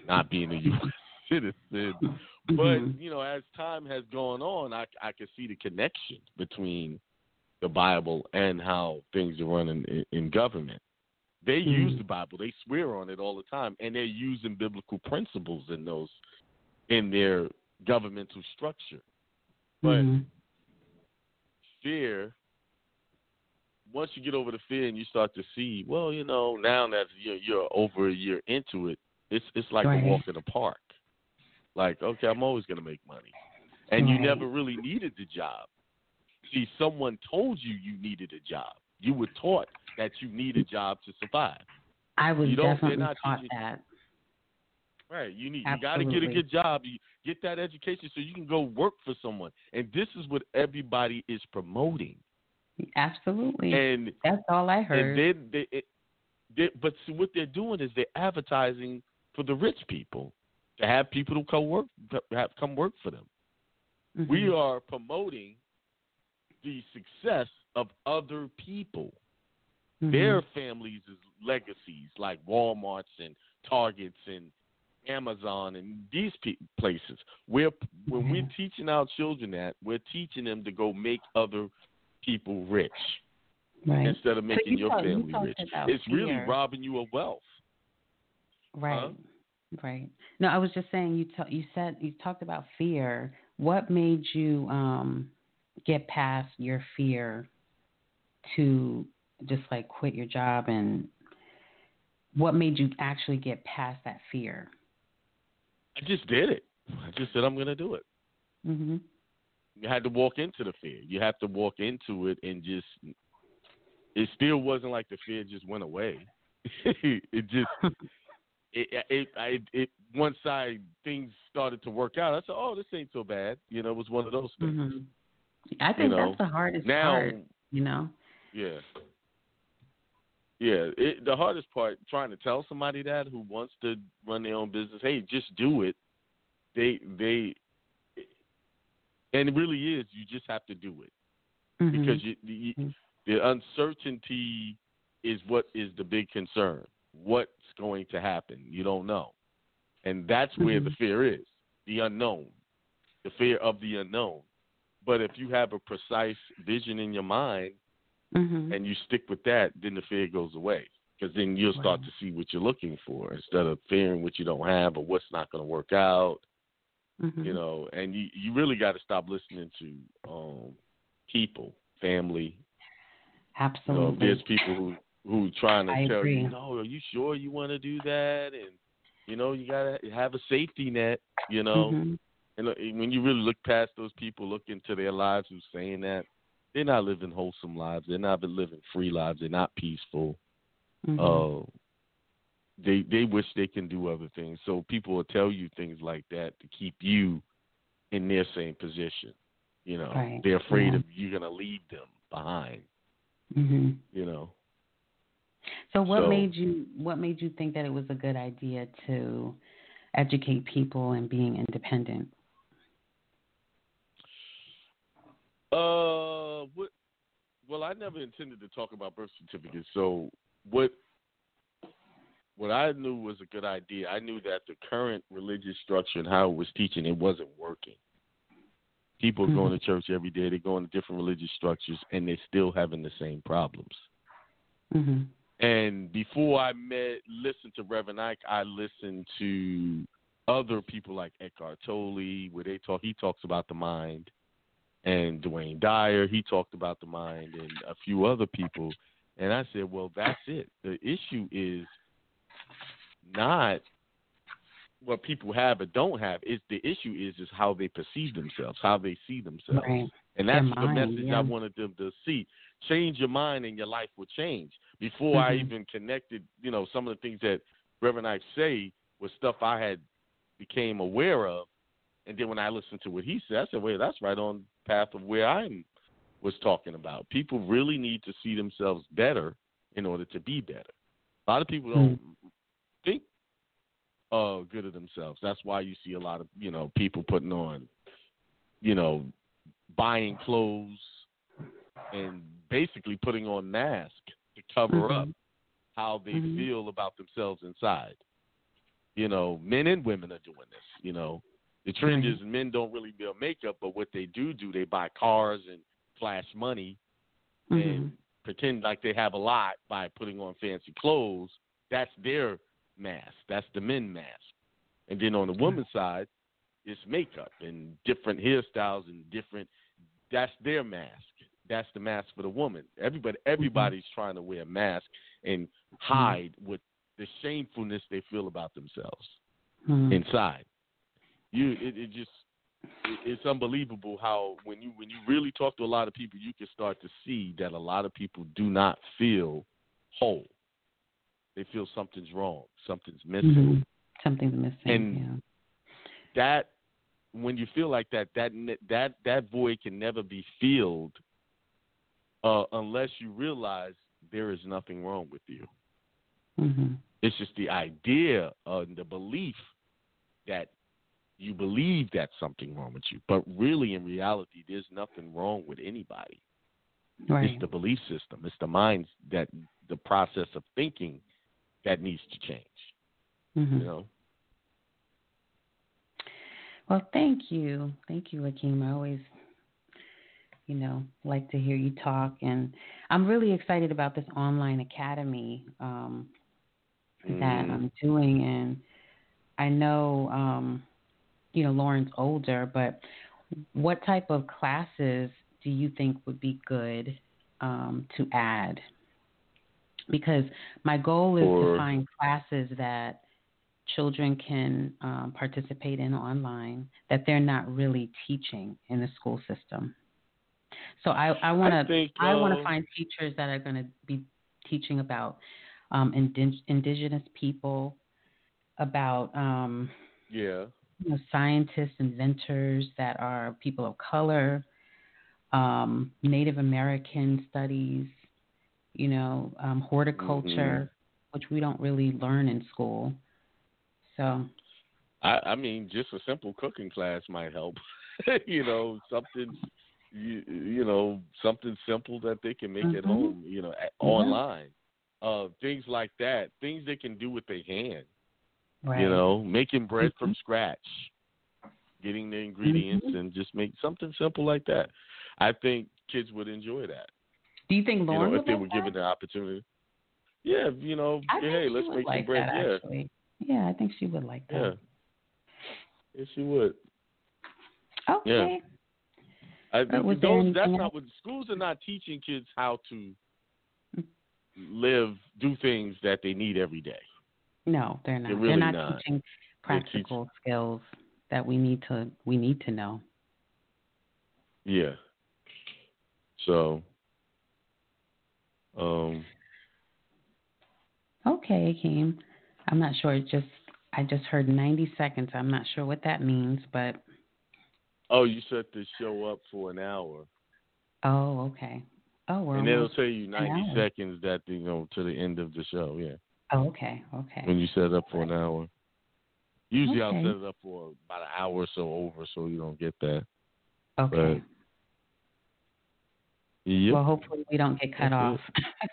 not being a U.S. [LAUGHS] citizen. [LAUGHS] But Mhm. you know, as time has gone on, I I can see the connection between the Bible and how things are run in, in government. They use Mhm. the Bible. They swear on it all the time, and they're using biblical principles in those in their governmental structure. But Mhm. Fear, once you get over the fear and you start to see, well, you know, now that you're, you're over a year into it, it's it's like Right. a walk in the park. Like, okay, I'm always going to make money, and you never really needed the job. See, someone told you you needed a job. You were taught that you need a job to survive. I was You definitely not taught teaching- that. Right. You need you got to get a good job. You get that education so you can go work for someone. And this is what everybody is promoting. Absolutely. And That's all I heard. and then they, they but see what they're doing is they're advertising for the rich people to have people to come work have come work for them. Mhm. We are promoting the success of other people. Mhm. their families' legacies, like Walmart's and Targets and Amazon and these pe- places. We're when we're teaching our children that, we're teaching them to go make other people rich right. instead of making you your talk- family talked rich. It's really robbing you of wealth. Right. Huh? Right. No, I was just saying you ta- you said you talked about fear. What made you um get past your fear to just like quit your job and what made you actually get past that fear? I just did it. I just said I'm going to do it. Mhm. You had to walk into the fear. You have to walk into it and just. It still wasn't like the fear just went away. [LAUGHS] it just [LAUGHS] it, it, it, it, once I things started to work out, I said, "Oh, this ain't so bad." You know, it was one of those things. Mhm. I think know, that's the hardest Now, part, you know. yeah, yeah. It, the hardest part, trying to tell somebody that who wants to run their own business, hey, just do it. They, they, and it really is. You just have to do it Mhm. because you, you, Mhm. the uncertainty is what is the big concern. What's going to happen? You don't know, and that's where the Mhm. fear is: the unknown, the fear of the unknown. But if you have a precise vision in your mind Mhm. and you stick with that, then the fear goes away because then you'll start Right. to see what you're looking for instead of fearing what you don't have or what's not going to work out Mhm. you know, and you you really got to stop listening to um people, family. You know, Absolutely. there's people who who trying to I tell agree. you, no, are you sure you want to do that? And you know, you got to have a safety net. You know, Mhm. and uh, when you really look past those people, look into their lives who's saying that, they're not living wholesome lives. They're not living free lives. They're not peaceful. Mhm. Uh, they they wish they can do other things. So people will tell you things like that to keep you in their same position. You know, Right. they're afraid Yeah. of you're gonna leave them behind. Mhm. You know, So what So- made you what made you think that it was a good idea to educate people and being independent? uh, what? Well, I never intended to talk about birth certificates. So what? What I knew was a good idea. I knew that the current religious structure and how it was teaching it wasn't working. People are going to church every day. They're going to different religious structures, and they're still having the same problems. Mhm. And before I met, listened to Reverend Ike, I listened to other people like Eckhart Tolle, where they talk. He talks about the mind, and Wayne Dyer, he talked about the mind, and a few other people. And I said, well, that's it. The issue is not what people have or don't have. It's the issue is is how they perceive themselves, how they see themselves. Right. And that's Their the mind, message yeah. I wanted them to see. Change your mind and your life will change. Before I Mhm. even connected, you know, some of the things that Reverend Ike say was stuff I had became aware of. And then when I listened to what he said, I said, wait, that's right on path of where I was talking about. People really need to see themselves better in order to be better. A lot of people don't think uh good of themselves. That's why you see a lot of, you know, people putting on, you know, buying clothes and basically putting on masks to cover Mhm. up how they Mhm. feel about themselves inside. You know, men and women are doing this. You know, the trend Right. is men don't really build makeup, but what they do do, they buy cars and flash money and mm-hmm. pretend like they have a lot by putting on fancy clothes. That's their mask. That's the men mask. And then on the woman's side, it's makeup and different hairstyles and different. That's their mask. That's the mask for the woman. Everybody, mm-hmm. everybody's trying to wear a mask and hide what the shamefulness they feel about themselves inside. You, it, it just, it, it's unbelievable how when you when you really talk to a lot of people, you can start to see that a lot of people do not feel whole. They feel something's wrong, something's missing. Mhm. Something's missing. And- yeah. That when you feel like that, that that that void can never be filled uh, unless you realize there is nothing wrong with you. Mhm. It's just the idea and the belief that you believe that something wrong with you, but really in reality, there's nothing wrong with anybody. Right. It's the belief system. It's the mind that the process of thinking that needs to change. Mhm. You know. Well, thank you. Thank you, Akeem. I always, you know, like to hear you talk. And I'm really excited about this online academy um, that Mhm. I'm doing. And I know, um, you know, Lauren's older, but what type of classes do you think would be good um, to add? Because my goal is For- to find classes that children can um, participate in online that they're not really teaching in the school system. So I, I want to I want to uh, find teachers that are going to be teaching about um, indig- indigenous people, about um, Yeah. You know, scientists, inventors that are people of color, um, Native American studies, you know, um, horticulture, which we don't really learn in school. So, I, I mean, just a simple cooking class might help. [LAUGHS] you know, something you you know something simple that they can make at Mhm. home. You know, at, Yeah. online. Uh, things like that. Things they can do with their hand. Right. You know, making bread from Mhm. scratch, getting the ingredients, Mhm. and just make something simple like that. I think kids would enjoy that. Do you think You Lauren know, if would they like were that? given the opportunity. Yeah, you know, I hey, let's make like some bread. that, yeah, actually. Yeah, I think she would like that. yeah. Yes, she would. Okay. I, Uh, was those, there that's anything not what schools are not teaching kids how to Mm. live, do things that they need every day. No, they're not. They're They're, not, not. teaching They're teach- practical skills that we need to we need to know. Yeah. So, um, Okay, Akeem. I'm not sure. It just I just heard 90 seconds. I'm not sure what that means, but oh, you set the show up for an hour, oh, okay. Oh, we're and it'll tell you ninety seconds that you know to the end of the show. Yeah, Oh, okay, okay. when you set it up for an hour. Usually, I'll set it up for about an hour or so over, so you don't get that. Okay. Yep. Well, hopefully we don't get cut That's off.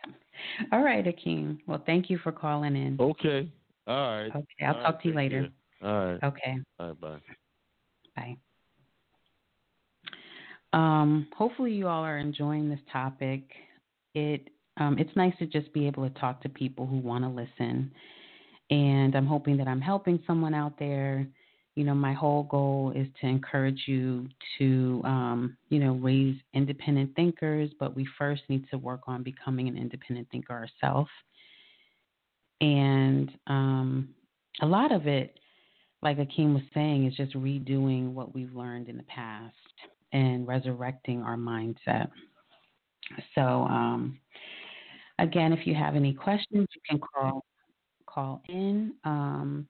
[LAUGHS] All right, Akeem. Well, thank you for calling in. okay. All right. Okay, I'll All talk right, to you later. All right. Okay, All right. Bye. bye. Um, hopefully you all are enjoying this topic. It um, it's nice to just be able to talk to people who want to listen, and I'm hoping that I'm helping someone out there. You know, my whole goal is to encourage you to, um, you know, raise independent thinkers, but we first need to work on becoming an independent thinker ourselves. And um, a lot of it, like Akeem was saying, is just redoing what we've learned in the past and resurrecting our mindset. So, um, again, if you have any questions, you can call call in. Um,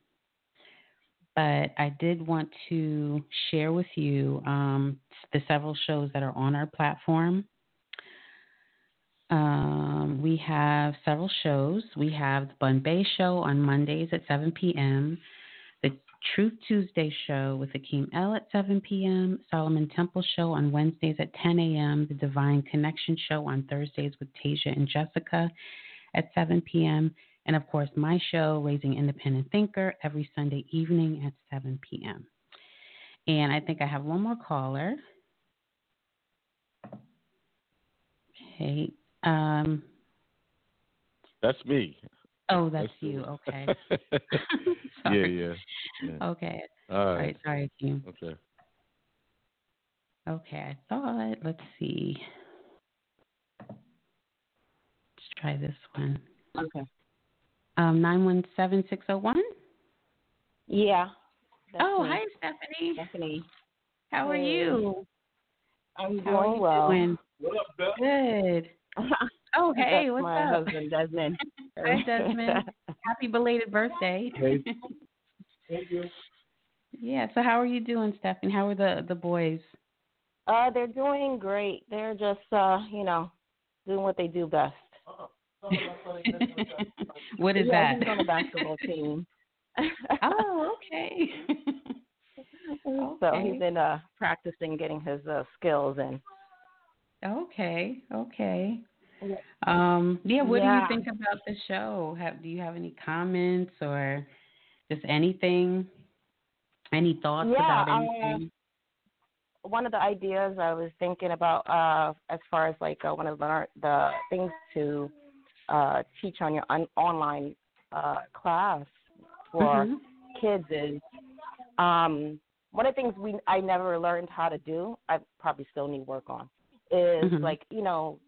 but I did want to share with you um, the several shows that are on our platform. Um, we have several shows. We have the Bun Bay Show on Mondays at 7 p.m., Truth Tuesday show with Akeem L at 7 p.m., Solomon Temple show on Wednesdays at 10 a.m., the Divine Connection show on Thursdays with Tasia and Jessica at 7 p.m., and of course, my show, Raising Independent Thinker, every Sunday evening at 7 p.m. And I think I have one more caller. Okay. Um, that's me. Oh, that's, that's you. Okay. [LAUGHS] [LAUGHS] yeah, yeah, yeah, Okay. All right. All right. Sorry, team. Okay. Okay. I thought. Let's see. Let's try this one. Okay. Um, nine one seven six zero oh one. Yeah. Oh, me. hi, Stephanie. Stephanie. How are you? I'm How doing you well. Doing? What up, Beth? Good. [LAUGHS] Oh, hey, That's what's my up? husband, Desmond. [LAUGHS] Hi, Desmond. Happy belated birthday. Hey. [LAUGHS] Thank you. yeah. So, how are you doing, Stephanie? How are the the boys? uh, they're doing great. They're just, uh, you know, doing what they do best. [LAUGHS] what is yeah, that? He's on the basketball team. oh, okay. So Okay. he's been uh, practicing getting his uh, skills and okay, okay. Um, yeah. What Yeah. do you think about the show? Have do you have any comments or just anything? Any thoughts Yeah, about uh, anything? one of the ideas I was thinking about uh, as far as like uh, one of the, the things to uh, teach on your un- online uh, class for Mhm. kids is um, one of the things we I never learned how to do. I probably still need work on is Mhm. like you know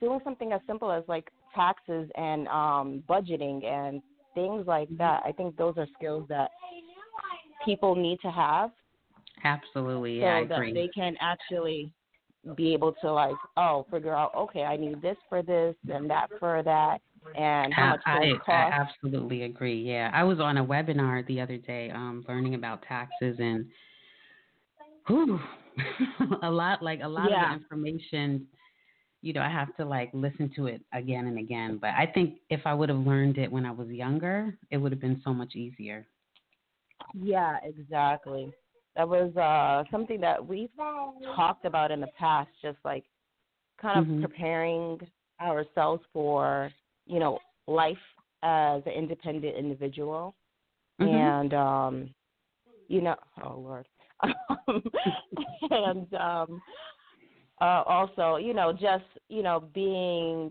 doing something as simple as like taxes and um, budgeting and things like Mm-hmm. that. I think those are skills that people need to have Absolutely. so Yeah, I that agree. they can actually be able to like oh figure out okay I need this for this and that for that and how much I, cost. I absolutely agree. Yeah, I was on a webinar the other day, um, learning about taxes and, whew, [LAUGHS] a lot like a lot Yeah. of the information. You know, I have to like listen to it again and again. But I think if I would have learned it when I was younger, it would have been so much easier. Yeah, exactly. That was uh something that we've talked about in the past, just like kind of Mhm. preparing ourselves for, you know, life as an independent individual. Mhm. And um you know oh Lord. [LAUGHS] and um uh also, you know, just, you know, being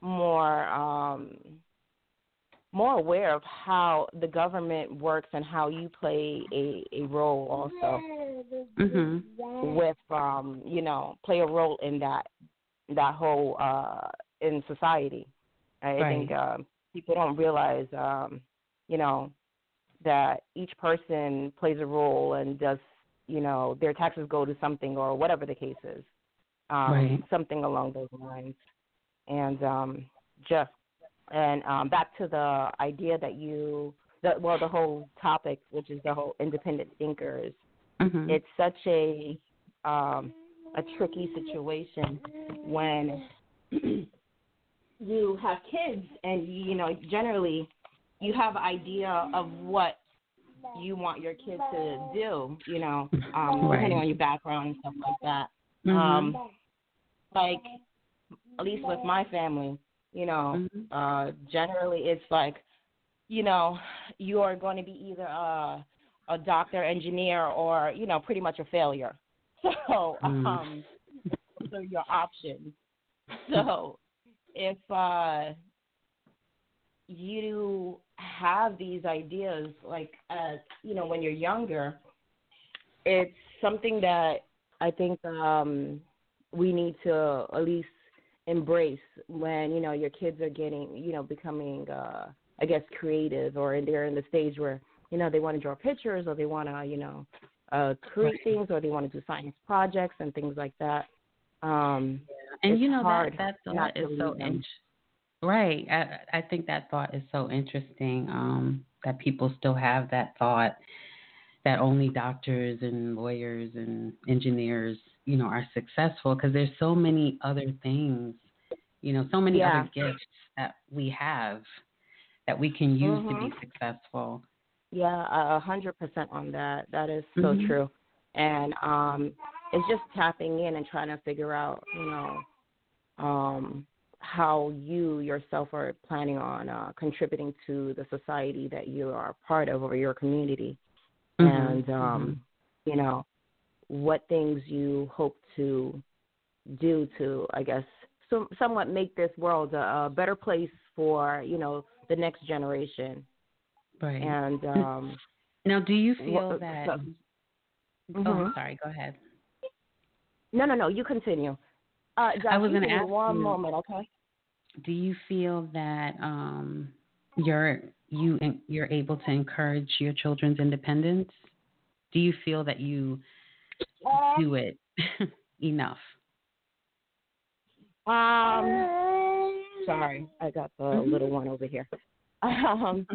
more um more aware of how the government works and how you play a, a role also Mhm. with um you know play a role in that that whole uh in society i Right. think um people don't realize um you know that each person plays a role and does you know their taxes go to something or whatever the case is um Right. something along those lines and um just and um back to the idea that you the well the whole topic which is the whole independent thinkers Mhm. it's such a um a tricky situation when [CLEARS THROAT] you have kids and you know generally you have an idea of what you want your kid to do you know um Right. depending on your background and stuff like that Mhm. um like at least with my family you know Mhm. uh generally it's like you know you are going to be either a a doctor engineer or you know pretty much a failure [LAUGHS] so Mm. um those are your options [LAUGHS] so if uh you have these ideas like as you know when you're younger it's something that i think um we need to at least embrace when you know your kids are getting you know becoming uh i guess creative or they're in the stage where you know they want to draw pictures or they want to you know uh create Right. things or they want to do science projects and things like that um and you know hard that that thought is so leave them. int- right I, I think that thought is so interesting um that people still have that thought that only doctors and lawyers and engineers you know are successful because there's so many other things you know so many Yeah. other gifts that we have that we can use to Mhm. be successful Yeah, a hundred percent on that. That is so Mhm. true. And um it's just tapping in and trying to figure out, you know, um how you yourself are planning on uh contributing to the society that you are part of or your community. Mhm. And um, you know, what things you hope to do to, I guess, some, somewhat make this world a, a better place for, you know, the next generation. right. And um now, do you feel Wha- that? so- Oh, Mhm. sorry. Go ahead. No, no, no. You continue. Uh, Josh, I was gonna give ask one you- moment, okay? Do you feel that um, you're you you're able to encourage your children's independence? Do you feel that you do it [LAUGHS] enough? Um, [LAUGHS] sorry, I got the Mhm. little one over here. [LAUGHS] Um,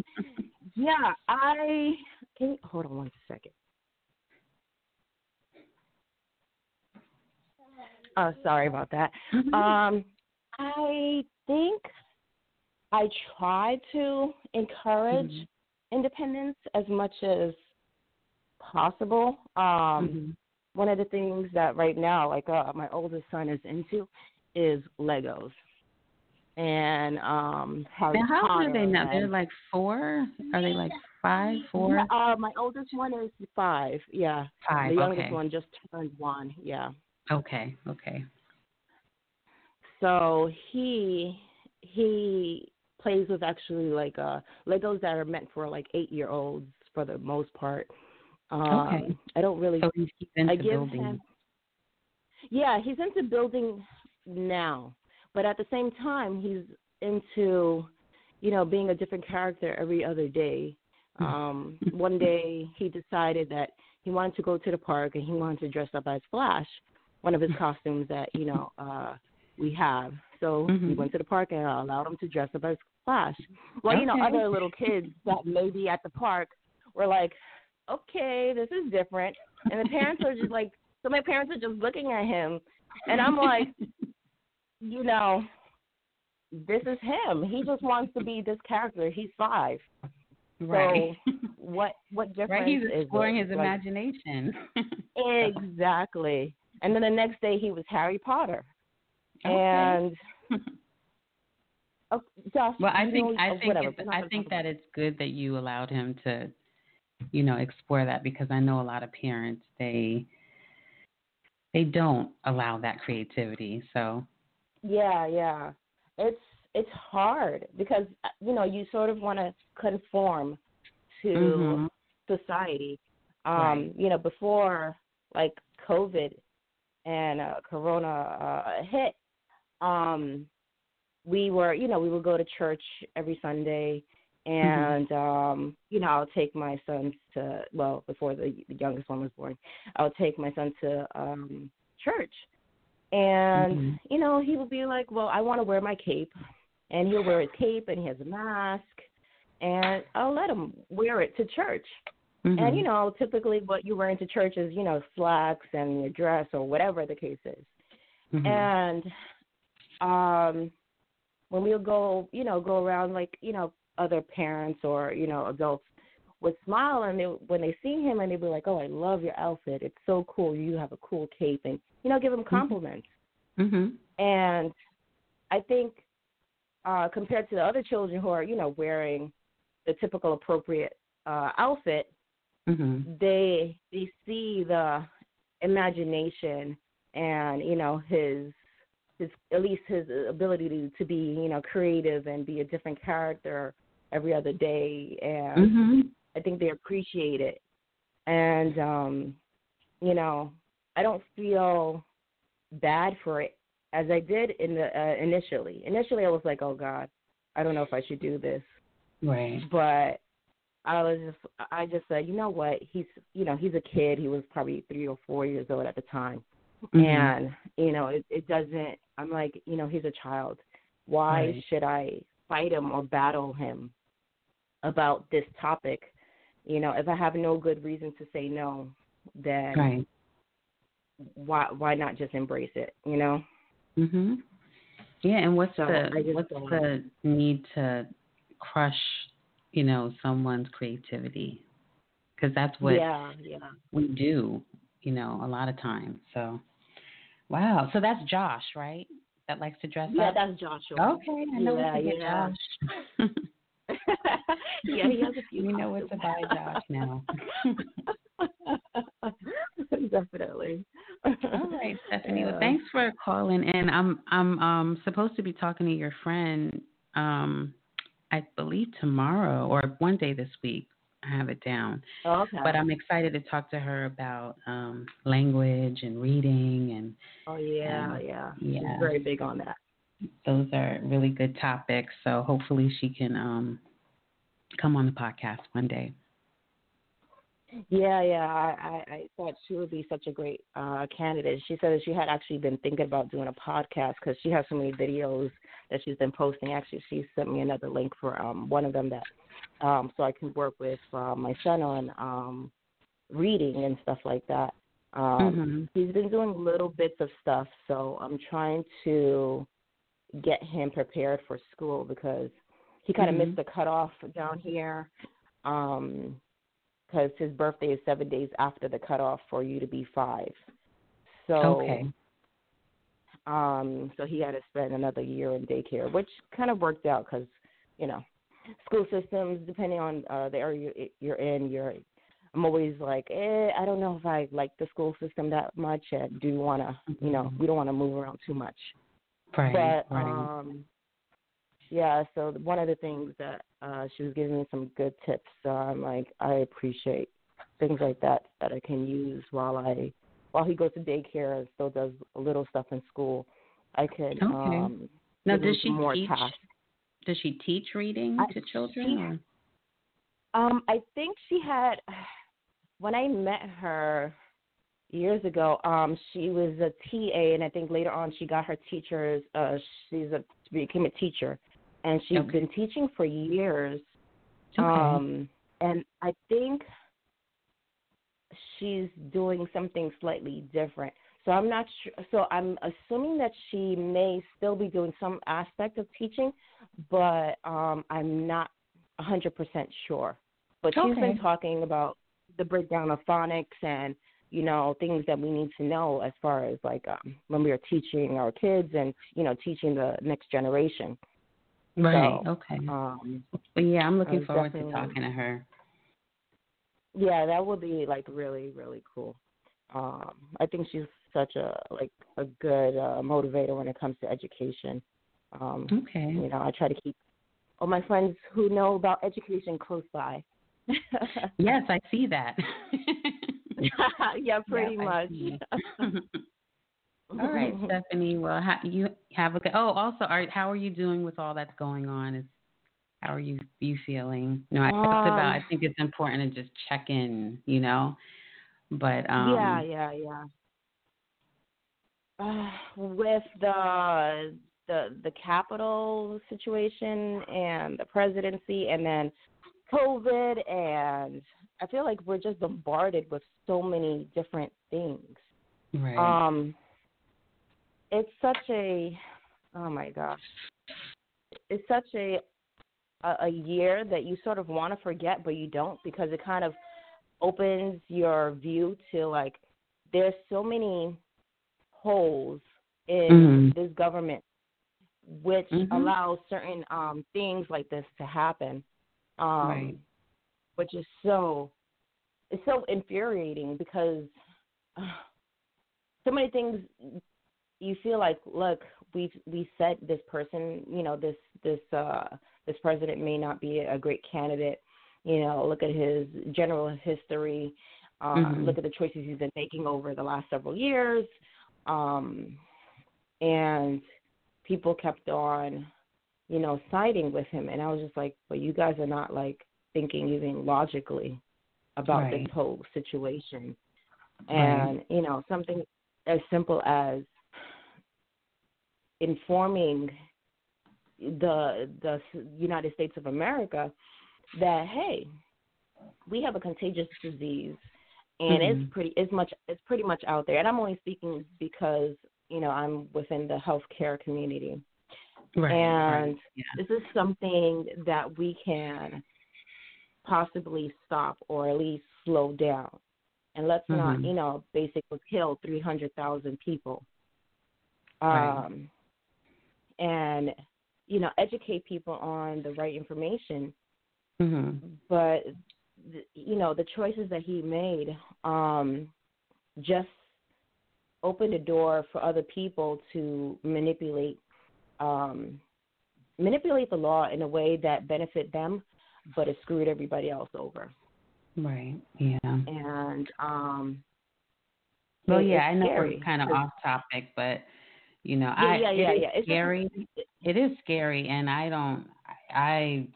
yeah, I can you, hold on one second. Oh, sorry about that. Mhm. Um, I think I try to encourage Mhm. independence as much as possible. Um, Mhm. one of the things that right now, like uh, my oldest son is into, is Legos. And um, Harry Now, how old are they now? They're like four. Are they like five, four, Uh, my oldest one is five. Yeah, five? the youngest okay. one just turned one. Yeah. Okay. Okay. So he he plays with actually like uh Legos that are meant for like eight year olds for the most part. Um, Okay. I don't really. So he's into I give building. him. Yeah, he's into building now, but at the same time, he's into, you know, being a different character every other day. Um, one day he decided that he wanted to go to the park and he wanted to dress up as Flash, one of his costumes that you know uh we have. So he Mhm. went to the park and I allowed him to dress up as Flash. Well, you know, other little kids that may be at the park were like, okay, this is different. And the parents are just like, so my parents are just looking at him. And I'm like, [LAUGHS] you know, this is him. He just wants to be this character. He's five. right. So what what difference right. He's exploring his Like, imagination. [LAUGHS] Exactly. And then the next day he was Harry Potter. Okay. And [LAUGHS] oh, Josh, Well, I think know, I oh, think whatever. it's, I think that it's good that you allowed him to, you know, explore that because I know a lot of parents they they don't allow that creativity. So Yeah, yeah. It's it's hard because uh, you know you sort of want to conform to Mhm. society. Um, Right. You know, before like COVID and uh, Corona uh, hit, um, we were you know we would go to church every Sunday, and um, you know I'll take my sons to well before the, the youngest one was born, I'll take my son to um, church, and Mhm. you know he would be like, well I want to wear my cape, and he'll wear his cape and he has a mask, and I'll let him wear it to church. Mhm. And you know, typically what you wear into church is, you know, slacks and your dress or whatever the case is. Mhm. And um when we would go, you know, go around like, you know, other parents or, you know, adults would smile and they when they see him and they'd be like, Oh, I love your outfit. It's so cool. You have a cool cape and you know, give him compliments. Mhm. And I think uh compared to the other children who are, you know, wearing the typical appropriate uh outfit, Mhm. they they see the imagination and you know his his at least his ability to to be you know creative and be a different character every other day and Mhm. I think they appreciate it and um you know I don't feel bad for it as I did in the uh, initially initially I was like oh god I don't know if I should do this Right. but I was just I just said, you know what? He's you know, he's a kid. He was probably 3 or 4 years old at the time. Mhm. And, you know, it it doesn't I'm like, you know, he's a child. Why Right. should I fight him or battle him about this topic? You know, if I have no good reason to say no, then Right. why why not just embrace it, you know? Mhm. Yeah, and what's So, the what's the need to crush, you know, someone's creativity? because that's what yeah, yeah. we do, you know, a lot of times. So, wow. So that's Josh, right? That likes to dress yeah, up. Yeah, that's Joshua. Okay, I know yeah, what to get yeah. Josh. [LAUGHS] yeah, he has a [LAUGHS] few. we know what to buy Josh now. [LAUGHS] Definitely. All right, Stephanie. Well, thanks for calling. And I'm I'm um supposed to be talking to your friend. Um, I believe tomorrow or one day this week. I have it down. Okay. But I'm excited to talk to her about um language and reading and oh yeah, um, yeah. yeah. She's very big on that. those are really good topics. So hopefully she can um come on the podcast one day. Yeah, yeah. I, I, I thought she would be such a great uh, candidate. She said that she had actually been thinking about doing a podcast because she has so many videos that she's been posting. Actually, she sent me another link for um, one of them that um, so I can work with uh, my son on um, reading and stuff like that. Um, Mhm. He's been doing little bits of stuff, so I'm trying to get him prepared for school because he kind of Mhm. missed the cutoff down here. Um, because his birthday is seven days after the cutoff for you to be five. So Okay. um, so he had to spend another year in daycare, which kind of worked out because you know school systems, depending on uh, the area you- you're in, you're I'm always like, eh, I don't know if I like the school system that much. And do want to, you know, we don't want to move around too much. Right. But right. um yeah, so one of the things that uh she was giving me some good tips. So I'm like I appreciate things like that that I can use while I while he goes to daycare and still does a little stuff in school. I can. Okay. um now, does she teach? tasks. Does she teach reading I- to children? she- Um, I think she had [SIGHS] when I met her years ago, um, she was a TA and I think later on she got her teachers uh she's a became a teacher and she's Okay. been teaching for years. Okay. Um and I think she's doing something slightly different. So I'm not sure so I'm assuming that she may still be doing some aspect of teaching, but um I'm not a 100% sure. But she's Okay. been talking about the breakdown of phonics and you know things that we need to know as far as like um, when we are teaching our kids and you know teaching the next generation. Right. so, okay. Um, But yeah, I'm looking forward to talking to her. yeah, that would be like really really cool. Um, I think she's such a like a good uh, motivator when it comes to education. Um, Okay. you know, I try to keep all my friends who know about education close by. [LAUGHS] Yes, I see that. [LAUGHS] [LAUGHS] yeah, pretty Yep, I much. All right, Stephanie. Well, ha- you have a good. Oh, also, are how are you doing with all that's going on? Is how are you you feeling? No, I talked about. I Um, think it's important to just check in. You know, but um, yeah, yeah, yeah. Uh, with the the the capital situation and the presidency, and then COVID, and I feel like we're just bombarded with so many different things. right. Um, it's such a, oh my gosh, it's such a a, year that you sort of want to forget, but you don't because it kind of opens your view to like there's so many holes in Mhm. this government which Mhm. allows certain um things like this to happen um Right. which is so it's so infuriating because uh, [SIGHS] so many things you feel like look we we said this person you know this this uh this president may not be a great candidate you know look at his general history uh Mhm. look at the choices he's been making over the last several years um and people kept on you know siding with him and i was just like but you guys are not like thinking even logically about Right. this whole situation Right. and you know something as simple as informing the the United States of America that hey, we have a contagious disease and Mhm. it's pretty it's much it's pretty much out there. And I'm only speaking because, you know, I'm within the healthcare community. right. and right. Yeah. This is something that we can possibly stop or at least slow down. And let's mm-hmm. not, you know, basically kill 300,000 people. Right. And, you know, educate people on the right information. Mm-hmm. But, you know, the choices that he made um, just opened a door for other people to manipulate um, manipulate the law in a way that benefit them, but it screwed everybody else over. Right. Yeah. And um well, yeah, I know we're kind of off topic, but you know, yeah, I yeah, yeah, it yeah. It's scary. Just, it is scary, and I don't, I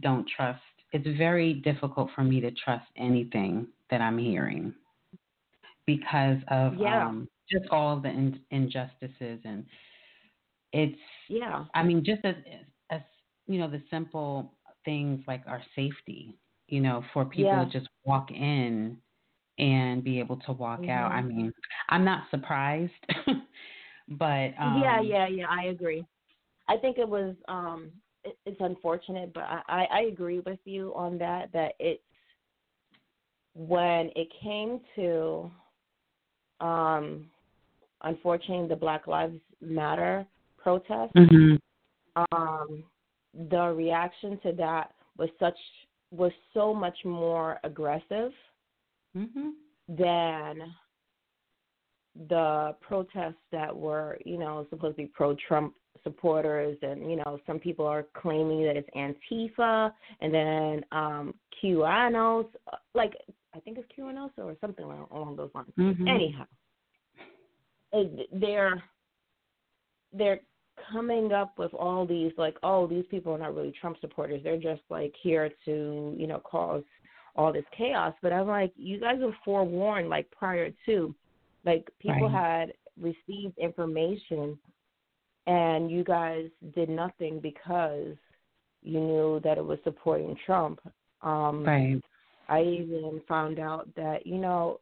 don't trust. It's very difficult for me to trust anything that I'm hearing because of yeah. um, just all the in, injustices and it's yeah. I mean, just as as you know, the simple things like our safety. You know, for people yeah. to just walk in and be able to walk mm-hmm. out. I mean, I'm not surprised, [LAUGHS] but um, yeah, yeah, yeah. I agree. I think it was um, it, it's unfortunate, but I, I agree with you on that. That it's when it came to um, unfortunately the Black Lives Matter protest, mm-hmm. um, the reaction to that was such was so much more aggressive mm-hmm. than the protests that were, you know, supposed to be pro Trump supporters and, you know, some people are claiming that it's Antifa and then um QAnos like I think it's QAnos or something along those lines. Mm-hmm. Anyhow. They're they're coming up with all these like, oh, these people are not really Trump supporters. They're just like here to, you know, cause all this chaos. But I'm like, you guys were forewarned like prior to. Like people right. had received information and you guys did nothing because you knew that it was supporting Trump. Um right. I even found out that, you know,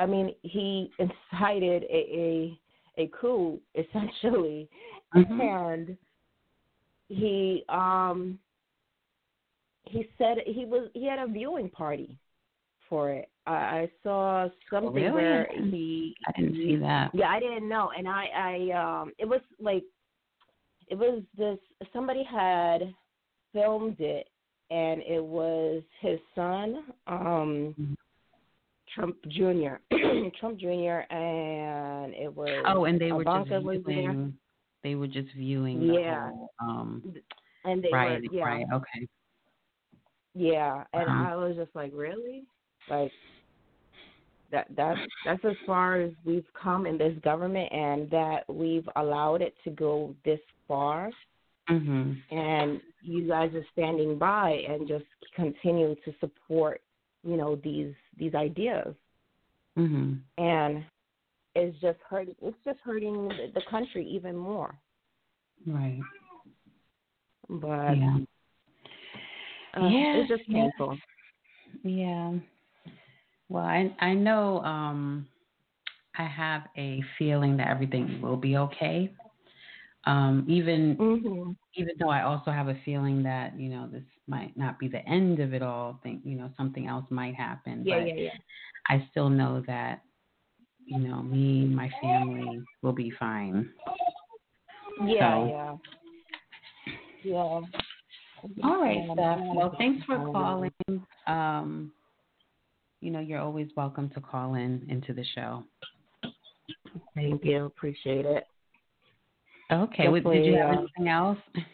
I mean, he [LAUGHS] incited a, a, a coup [LAUGHS] essentially mm-hmm. and he um he said he was he had a viewing party for it. I, I saw something really? where he I didn't see that. Yeah, I didn't know, and I I um it was like it was this somebody had filmed it and it was his son um mm-hmm. Trump Jr. [CLEARS THROAT] Trump Jr. and it was oh, and they were Ivanka just viewing. They were just viewing. yeah. Whole, um, and they right, were yeah. right, okay. Yeah, and um, I was just like, really, like that that that's as far as we've come in this government, and that we've allowed it to go this far. Mm-hmm. And you guys are standing by and just continue to support, you know, these these ideas. Mm-hmm. And it's just hurting. It's just hurting the country even more. Right. But yeah, uh, yeah it's just painful. Yeah. Well, I I know um I have a feeling that everything will be okay. Um, even mm-hmm. even though I also have a feeling that you know this might not be the end of it all. Think you know something else might happen. Yeah, but yeah, yeah. I still know that you know me, my family will be fine. Yeah, so, yeah, yeah. All right, Steph. Well, thanks for calling. Um, you know, you're always welcome to call in into the show. Thank you. Appreciate it. Okay. Well, did you have uh, anything else? [LAUGHS]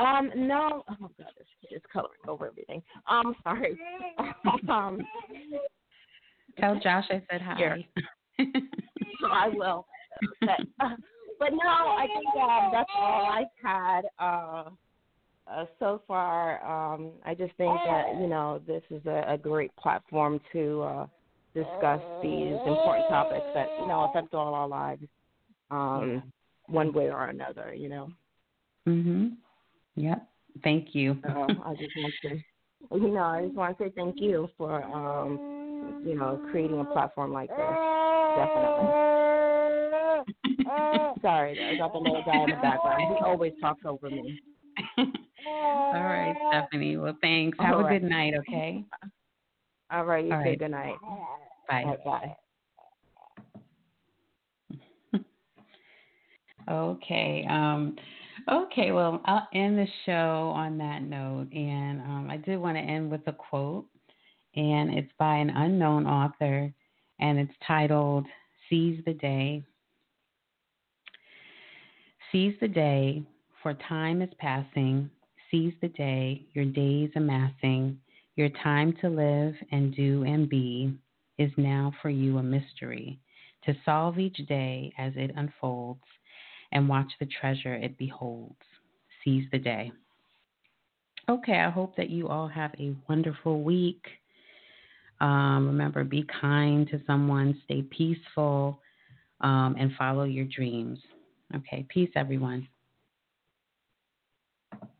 Um, no. Oh god, this kid is coloring over everything. Um, sorry. [LAUGHS] um, Tell Josh I said hi. [LAUGHS] I will. But, uh, but no, I think uh, that's all I've had uh, uh, so far. Um, I just think that you know this is a, a great platform to uh, discuss these important topics that you know affect all our lives, um, one way or another. You know. Mhm. Yep. Thank you. So I just want to, you know, I just want to say thank you for, um, you know, creating a platform like this. Definitely. [LAUGHS] Sorry, I got the little guy in the background. He always talks over me. [LAUGHS] All right, Stephanie. Well, thanks. Have All a right. good night, okay? All right. You All say right. good night. Bye. Bye. Bye. [LAUGHS] Okay. Um, okay. Well, I'll end the show on that note, and um, I did want to end with a quote, and it's by an unknown author, and it's titled "Seize the Day." Seize the day, for time is passing. Seize the day, your days amassing. Your time to live and do and be is now for you a mystery. To solve each day as it unfolds and watch the treasure it beholds. Seize the day. Okay, I hope that you all have a wonderful week. Um, remember, be kind to someone, stay peaceful, um, and follow your dreams. Okay, peace, everyone.